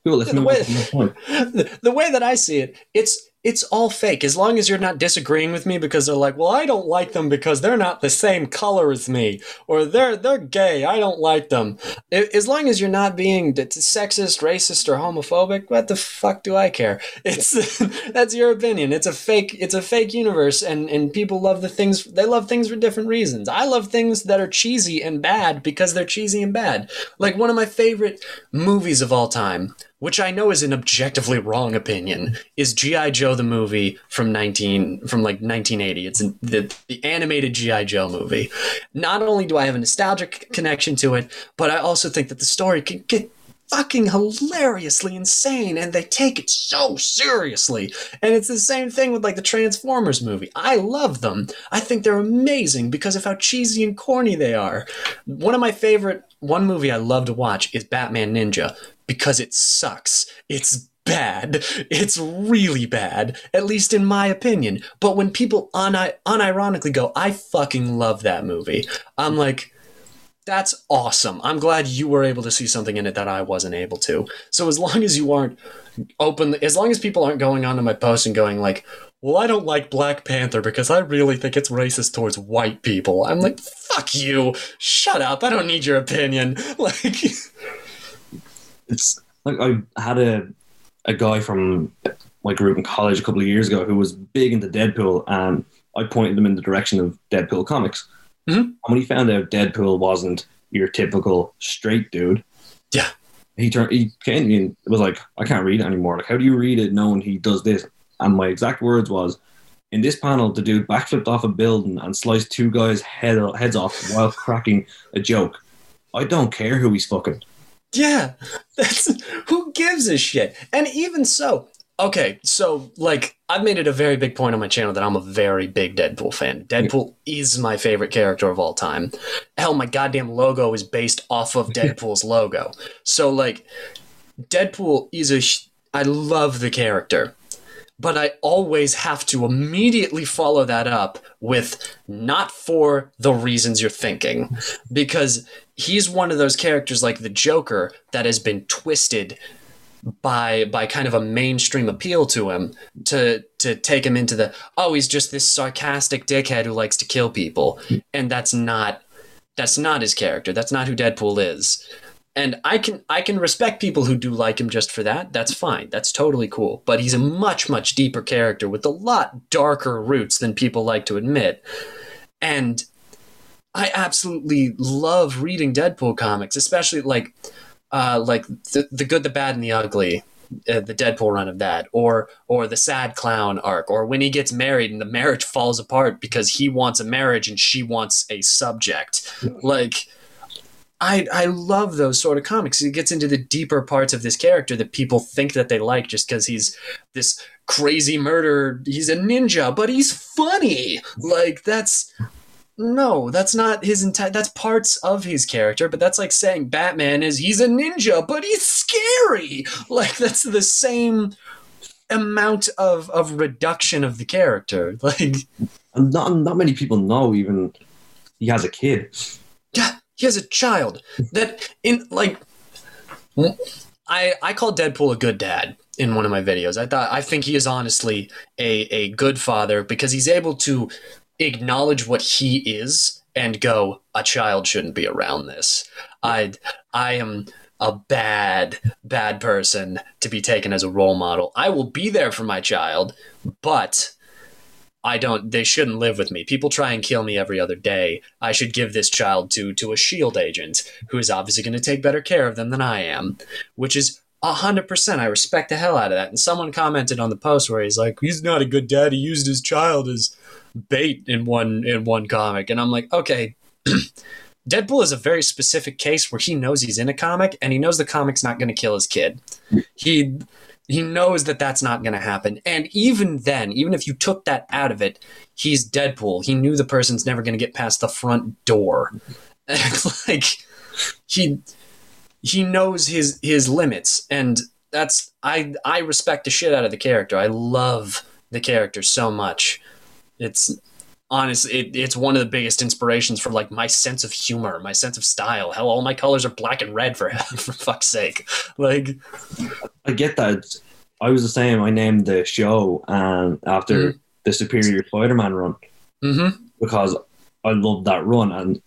Speaker 1: cool.
Speaker 2: The way-
Speaker 1: on to the next point. (laughs)
Speaker 2: the, the way that I see it, it's it's all fake. As long as you're not disagreeing with me because they're like, well, I don't like them because they're not the same color as me, or they're they're gay. I don't like them. As long as you're not being sexist, racist, or homophobic, what the fuck do I care? (laughs) It's (laughs) that's your opinion. It's a fake. It's a fake universe, and and people love the things. They love things for different reasons. I love things that are cheesy and bad because they're cheesy and bad. Like one of my favorite movies of all time which I know is an objectively wrong opinion, is GI Joe the movie from nineteen from like nineteen eighty. It's an, the the animated GI Joe movie. Not only do I have a nostalgic connection to it, but I also think that the story can get fucking hilariously insane and they take it so seriously. And it's the same thing with like the transformers movie. I love them. I think they're amazing because of how cheesy and corny they are. One of my favorite one movie i love to watch is batman ninja because it sucks. It's bad. It's really bad, at least in my opinion. But when people uni- unironically go, I fucking love that movie, I'm like, that's awesome. I'm glad you were able to see something in it that I wasn't able to. So as long as you aren't open, as long as people aren't going onto my post and going like, well, I don't like Black Panther because I really think it's racist towards white people. I'm like, fuck you. Shut up. I don't need your opinion. (laughs) Like,
Speaker 1: it's like I had a a guy from my group in college a couple of years ago who was big into Deadpool, and I pointed him in the direction of Deadpool comics.
Speaker 2: Mhm.
Speaker 1: And when he found out Deadpool wasn't your typical straight dude,
Speaker 2: Yeah.
Speaker 1: he turned he came and was like, "I can't read it anymore. Like, how do you read it knowing he does this?" And my exact words was. In this panel, the dude backflipped off a building and sliced two guys' head, heads off while cracking a joke. I don't care who he's fucking.
Speaker 2: Yeah, (laughs) that's who gives a shit. And even so, okay, so like I've made it a very big point on my channel that I'm a very big Deadpool fan. Deadpool is my favorite character of all time. Hell, my goddamn logo is based off of (laughs) Deadpool's logo. So like Deadpool is a. sh- I love the character, but I always have to immediately follow that up with not for the reasons you're thinking, because he's one of those characters like the Joker that has been twisted by by kind of a mainstream appeal to him to to take him into the oh he's just this sarcastic dickhead who likes to kill people. And that's not that's not his character. That's not who Deadpool is. And I can I can respect people who do like him just for that. That's fine. That's totally cool. But he's a much much deeper character with a lot darker roots than people like to admit. And I absolutely love reading Deadpool comics especially like uh, like the, the good, the bad, and the ugly, uh, the Deadpool run of that, or or the sad clown arc, or when he gets married and the marriage falls apart because he wants a marriage and she wants a subject. Like, I I love those sort of comics. It gets into the deeper parts of this character that people think that they like just because he's this crazy murderer. He's a ninja, but he's funny. Like that's no, that's not his entire. That's parts of his character, but that's like saying Batman is he's a ninja, but he's scary. (laughs) Like that's the same amount of of reduction of the character. (laughs) Like
Speaker 1: not not many people know even he has a kid.
Speaker 2: yeah, he has a child that in like. I I call Deadpool a good dad in one of my videos. I thought I think he is honestly a a good father because he's able to acknowledge what he is and go a child shouldn't be around this i i am a bad bad person to be taken as a role model i will be there for my child but i don't they shouldn't live with me people try and kill me every other day i should give this child to to a shield agent who is obviously going to take better care of them than i am which is a hundred percent. I respect the hell out of that. And someone commented on the post where he's like, "He's not a good dad. He used his child as bait in one in one comic." And I'm like, okay. (clears throat) Deadpool is a very specific case where he knows he's in a comic and he knows the comic's not going to kill his kid. He he knows that that's not going to happen. And even then, even if you took that out of it, he's Deadpool. He knew the person's never going to get past the front door. (laughs) like he he knows his his limits and that's I I respect the shit out of the character. I love the character so much. It's honestly it, it's one of the biggest inspirations for like my sense of humor, my sense of style. Hell, all my colors are black and red for (laughs) for fuck's sake. Like
Speaker 1: I get that. I was the same. I named the show and after
Speaker 2: Mhm.
Speaker 1: the Superior Spider-Man run
Speaker 2: mm-hmm.
Speaker 1: because I loved that run and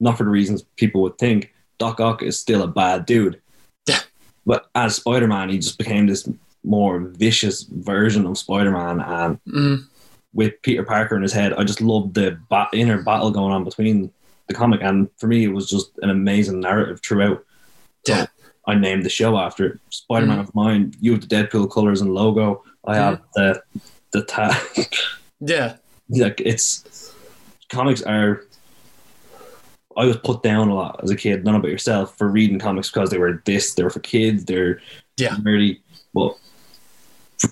Speaker 1: not for the reasons people would think. Doc Ock is still a bad dude.
Speaker 2: Yeah.
Speaker 1: But as Spider-Man, he just became this more vicious version of Spider-Man and
Speaker 2: mm
Speaker 1: with Peter Parker in his head, I just loved the ba- inner battle going on between the comic, and for me, it was just an amazing narrative throughout. So I named the show after it. Spider-Man mm. of mine. You have the Deadpool colors and logo. I have the the tag. (laughs)
Speaker 2: Yeah.
Speaker 1: like it's comics are. I was put down a lot as a kid. None about yourself for reading comics because they were this. They were for kids. They're
Speaker 2: Yeah.
Speaker 1: really well.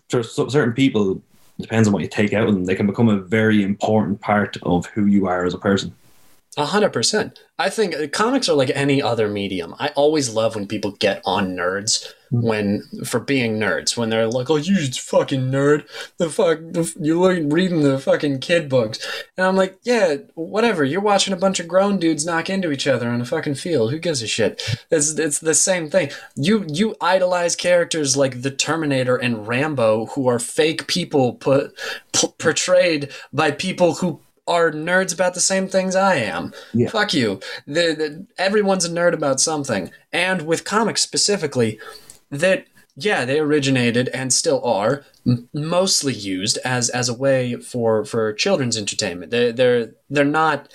Speaker 1: For, for certain people, depends on what you take out of them. They can become a very important part of who you are as a person.
Speaker 2: A hundred percent. I think uh, comics are like any other medium. I always love when people get on nerds when for being nerds when they're like, "Oh, you fucking nerd! The fuck the, you're reading the fucking kid books," and I'm like, "Yeah, whatever. You're watching a bunch of grown dudes knock into each other on a fucking field. Who gives a shit? It's it's the same thing. You you idolize characters like the Terminator and Rambo, who are fake people put p- portrayed by people who." Are nerds about the same things I am?
Speaker 1: Yeah.
Speaker 2: Fuck you. The, the, everyone's a nerd about something. And with comics specifically, that yeah they originated and still are m- mostly used as as a way for for children's entertainment they they're they're not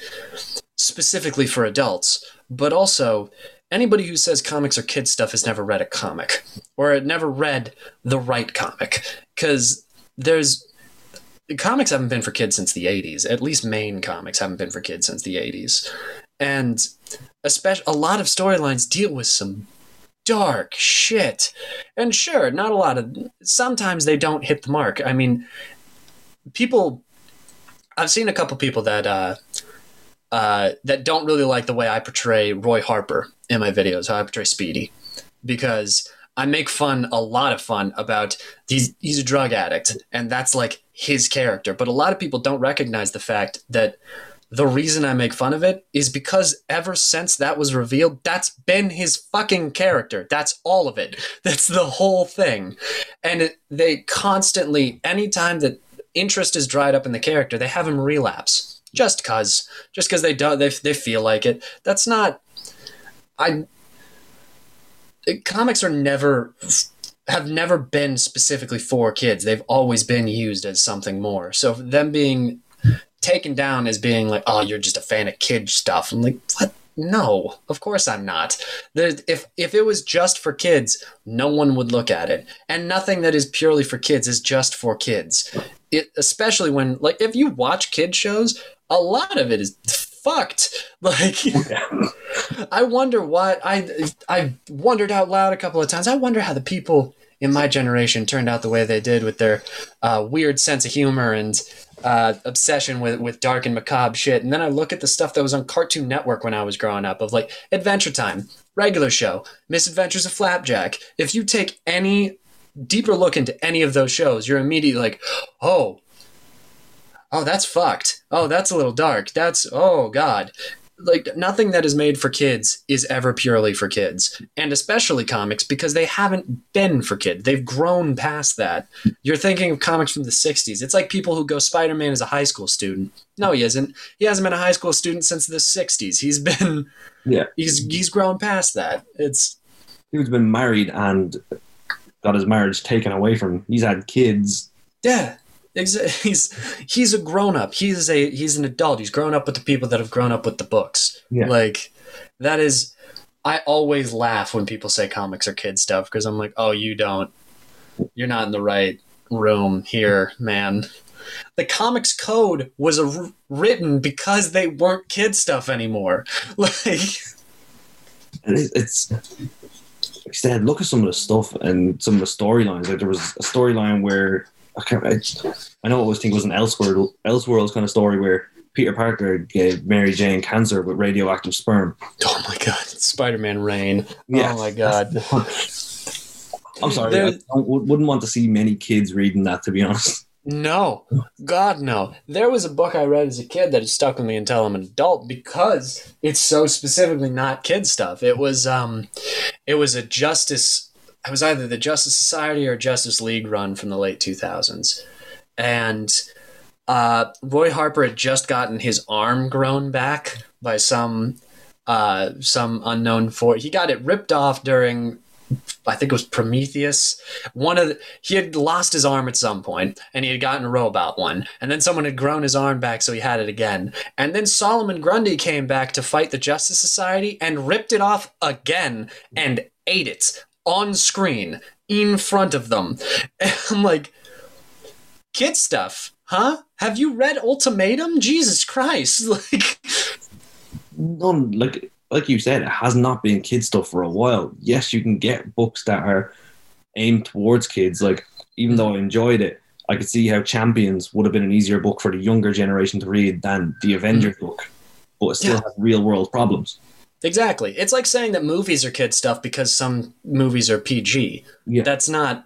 Speaker 2: specifically for adults but also anybody who says comics are kid stuff has never read a comic or never read the right comic because there's comics haven't been for kids since the 80s at least main comics haven't been for kids since the 80s and especially a lot of storylines deal with some dark shit. And sure, not a lot of sometimes they don't hit the mark. I mean, people I've seen a couple people that uh uh that don't really like the way I portray Roy Harper in my videos, how I portray Speedy. Because I make fun, a lot of fun about he's he's a drug addict, and that's like his character. But a lot of people don't recognize the fact that the reason I make fun of it is because ever since that was revealed, that's been his fucking character. That's all of it. (laughs) That's the whole thing. And it, they constantly, anytime that interest is dried up in the character, they have him relapse just cause, just cause they don't, they they feel like it. That's not. I. Comics are never have never been specifically for kids. They've always been used as something more. So them being taken down as being like, oh, you're just a fan of kid stuff. I'm like, what? No, of course I'm not. if if it was just for kids, no one would look at it, and nothing that is purely for kids is just for kids. It, especially when like if you watch kid shows, a lot of it is fucked. (laughs) Like, I wonder what I I wondered out loud a couple of times. I wonder how the people in my generation turned out the way they did with their uh, weird sense of humor and uh, obsession with, with dark and macabre shit. And then I look at the stuff that was on Cartoon Network when I was growing up of like Adventure Time, regular show, Misadventures of Flapjack. If you take any deeper look into any of those shows, you're immediately like, oh, oh, that's fucked. Oh, that's a little dark. That's, oh, God like nothing that is made for kids is ever purely for kids. And especially comics because they haven't been for kids. They've grown past that. You're thinking of comics from the 60s it's like people who go spider-man as a high school student. No he isn't. He hasn't been a high school student since the 60s he's been
Speaker 1: yeah.
Speaker 2: he's he's grown past that. It's
Speaker 1: he's been married and got his marriage taken away from him. He's had kids.
Speaker 2: Yeah (laughs) he's he's a grown up. He's a he's an adult. He's grown up with the people that have grown up with the books.
Speaker 1: Yeah.
Speaker 2: Like that is I always laugh when people say comics are kid stuff because I'm like, "Oh, you don't. You're not in the right room here, man." The comics code was a, written because they weren't kid stuff anymore. (laughs) Like
Speaker 1: and it's instead look at some of the stuff and some of the storylines. Like there was a storyline where I can't. I, I know I always think it was an Elseworld, Elseworlds kind of story where Peter Parker gave Mary Jane cancer with radioactive sperm.
Speaker 2: Oh my god, Spider-Man Reign.
Speaker 1: Yeah.
Speaker 2: Oh my god. (laughs)
Speaker 1: I'm sorry, there, I wouldn't want to see many kids reading that. To be honest.
Speaker 2: No, God, no. There was a book I read as a kid that has stuck with me until I'm an adult because it's so specifically not kid stuff. It was, um, it was a justice it was either the Justice Society or Justice League run from the late 2000s. And uh, Roy Harper had just gotten his arm grown back by some uh, some unknown force. he got it ripped off during I think it was Prometheus. One of the, he had lost his arm at some point, and he had gotten a robot one, and then someone had grown his arm back, so he had it again. And then Solomon Grundy came back to fight the Justice Society and ripped it off again and ate it on screen in front of them. (laughs) And I'm like, kid stuff, huh? Have you read Ultimatum? Jesus Christ! (laughs) Like,
Speaker 1: none. Like, like you said, it has not been kid stuff for a while. Yes, you can get books that are aimed towards kids. Like, even though I enjoyed it, I could see how Champions would have been an easier book for the younger generation to read than the Avengers mm. book, but it still yeah. has real world problems.
Speaker 2: Exactly. It's like saying that movies are kid stuff because some movies are PG.
Speaker 1: Yeah.
Speaker 2: That's not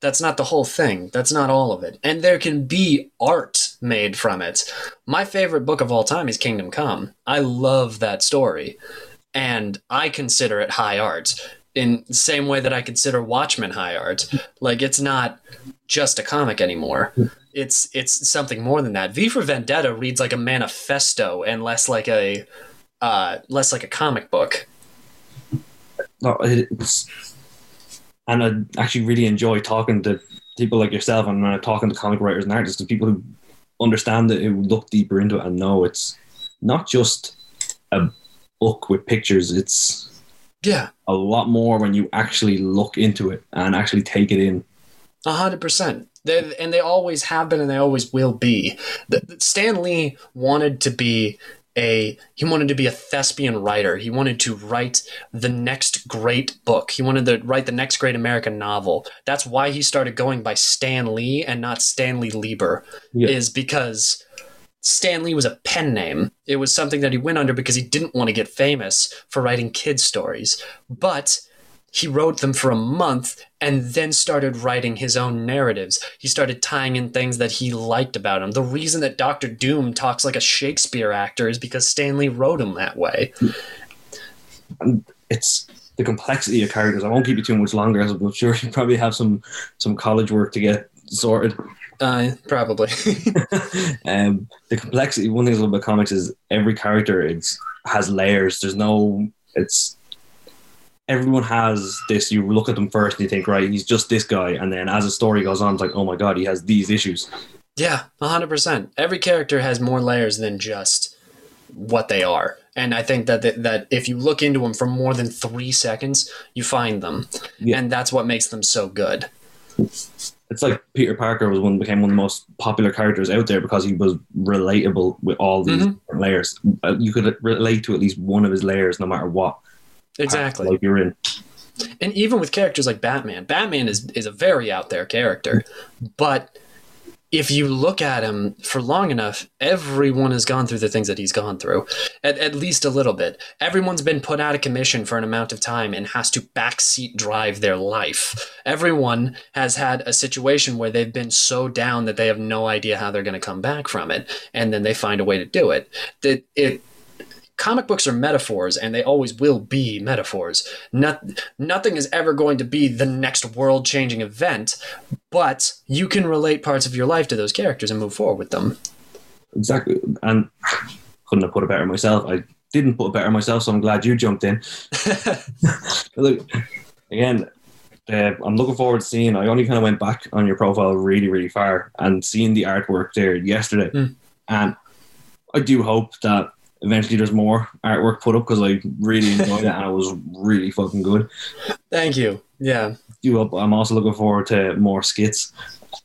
Speaker 2: that's not the whole thing. That's not all of it. And there can be art made from it. My favorite book of all time is Kingdom Come. I love that story. And I consider it high art in the same way that I consider Watchmen high art. Like it's not just a comic anymore. It's it's something more than that. V for Vendetta reads like a manifesto and less like a uh, less like a comic book.
Speaker 1: No, it's, and I actually really enjoy talking to people like yourself and talking to comic writers and artists, to people who understand it, who look deeper into it and know it's not just a book with pictures. It's
Speaker 2: yeah
Speaker 1: a lot more when you actually look into it and actually take it in.
Speaker 2: A hundred percent. And they always have been, and they always will be. Stan Lee wanted to be a he wanted to be a thespian writer. He wanted to write the next great book. He wanted to write the next great American novel. That's why he started going by Stan Lee and not Stanley Lieber. Yeah. Is because Stan Lee was a pen name. It was something that he went under because he didn't want to get famous for writing kids stories. But he wrote them for a month and then started writing his own narratives. He started tying in things that he liked about him. The reason that Doctor Doom talks like a Shakespeare actor is because Stan Lee wrote him that way.
Speaker 1: And it's the complexity of characters. I won't keep you too much longer, as I'm sure you probably have some some college work to get sorted.
Speaker 2: Uh, probably. (laughs)
Speaker 1: um, the complexity. One thing about comics is every character it's has layers. There's no. It's everyone has this. You look at them first and you think, right, he's just this guy, and then as the story goes on, it's like, oh my god, he has these issues.
Speaker 2: Yeah, hundred percent. Every character has more layers than just what they are, and I think that that, that if you look into them for more than three seconds, you find them,
Speaker 1: Yeah.
Speaker 2: and that's what makes them so good.
Speaker 1: It's like Peter Parker was one became one of the most popular characters out there because he was relatable with all these
Speaker 2: Mhm.
Speaker 1: layers. Uh, You could relate to at least one of his layers, no matter what
Speaker 2: Exactly.
Speaker 1: like you're in.
Speaker 2: and even with characters like Batman, Batman is is a very out there character, but if you look at him for long enough, everyone has gone through the things that he's gone through, at, at least a little bit. Everyone's been put out of commission for an amount of time and has to backseat drive their life. Everyone has had a situation where they've been so down that they have no idea how they're going to come back from it, and then they find a way to do it. That it comic books are metaphors and they always will be metaphors. Not, nothing is ever going to be the next world changing event, but you can relate parts of your life to those characters and move forward with them.
Speaker 1: Exactly. And couldn't have put it better myself. I didn't put it better myself, so I'm glad you jumped in. (laughs) Look, again, uh, I'm looking forward to seeing. I only kind of went back on your profile really, really far and seeing the artwork there yesterday.
Speaker 2: Mm.
Speaker 1: And I do hope that eventually there's more artwork put up because I really enjoyed it and it was really fucking good.
Speaker 2: Thank you. Yeah.
Speaker 1: Do hope I'm also looking forward to more skits.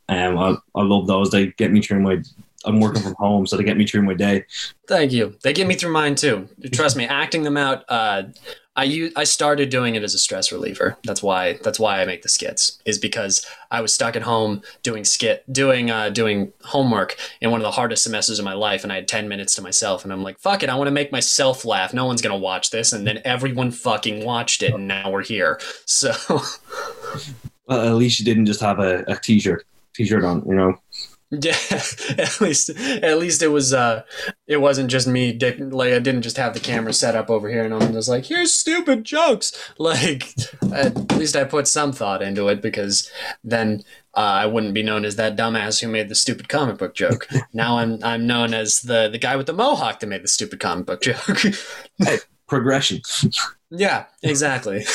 Speaker 1: Um, I, I love those. They get me through my. I'm working from home, so they get me through my day.
Speaker 2: Thank you. They get me through mine too. Trust me, acting them out. Uh, I I started doing it as a stress reliever. That's why. That's why I make the skits. Is because I was stuck at home doing skit, doing uh, doing homework in one of the hardest semesters of my life, and I had ten minutes to myself, and I'm like, fuck it, I want to make myself laugh. No one's gonna watch this, and then everyone fucking watched it, and now we're here. (laughs) So
Speaker 1: Well, at least you didn't just have a, a t-shirt, t-shirt on. You know, (laughs)
Speaker 2: yeah, at least at least it was uh it wasn't just me dick like I didn't just have the camera set up over here and I'm just like here's stupid jokes (laughs) like at least I put some thought into it because then uh, I wouldn't be known as that dumbass who made the stupid comic book joke. (laughs) now I'm I'm known as the the guy with the mohawk that made the stupid comic book joke.
Speaker 1: progression.
Speaker 2: yeah, exactly.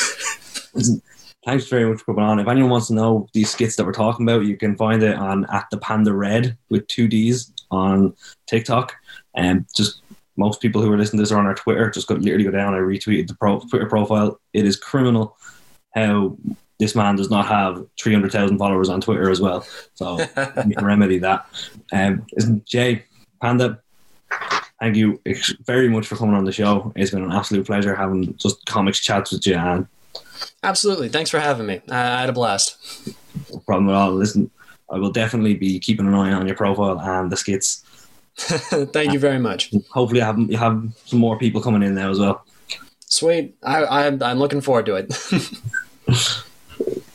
Speaker 1: Thanks very much for coming on. If anyone wants to know these skits that we're talking about, you can find it on at the Panda Redd with two D's on TikTok. And just most people who are listening to this are on our Twitter. Just go literally go down. I retweeted the pro, Twitter profile. It is criminal how this man does not have three hundred thousand followers on Twitter as well. So (laughs) we can remedy that. Um, isn't Jay Panda? Thank you very much for coming on the show. It's been an absolute pleasure having just comics chats with you and
Speaker 2: Absolutely. Thanks for having me. I, had a blast.
Speaker 1: no problem at all. Listen, I will definitely be keeping an eye on your profile and the skits. (laughs)
Speaker 2: Thank you very much.
Speaker 1: Hopefully, I have you have some more people coming in there as well.
Speaker 2: Sweet. I, I I'm looking forward to it. (laughs)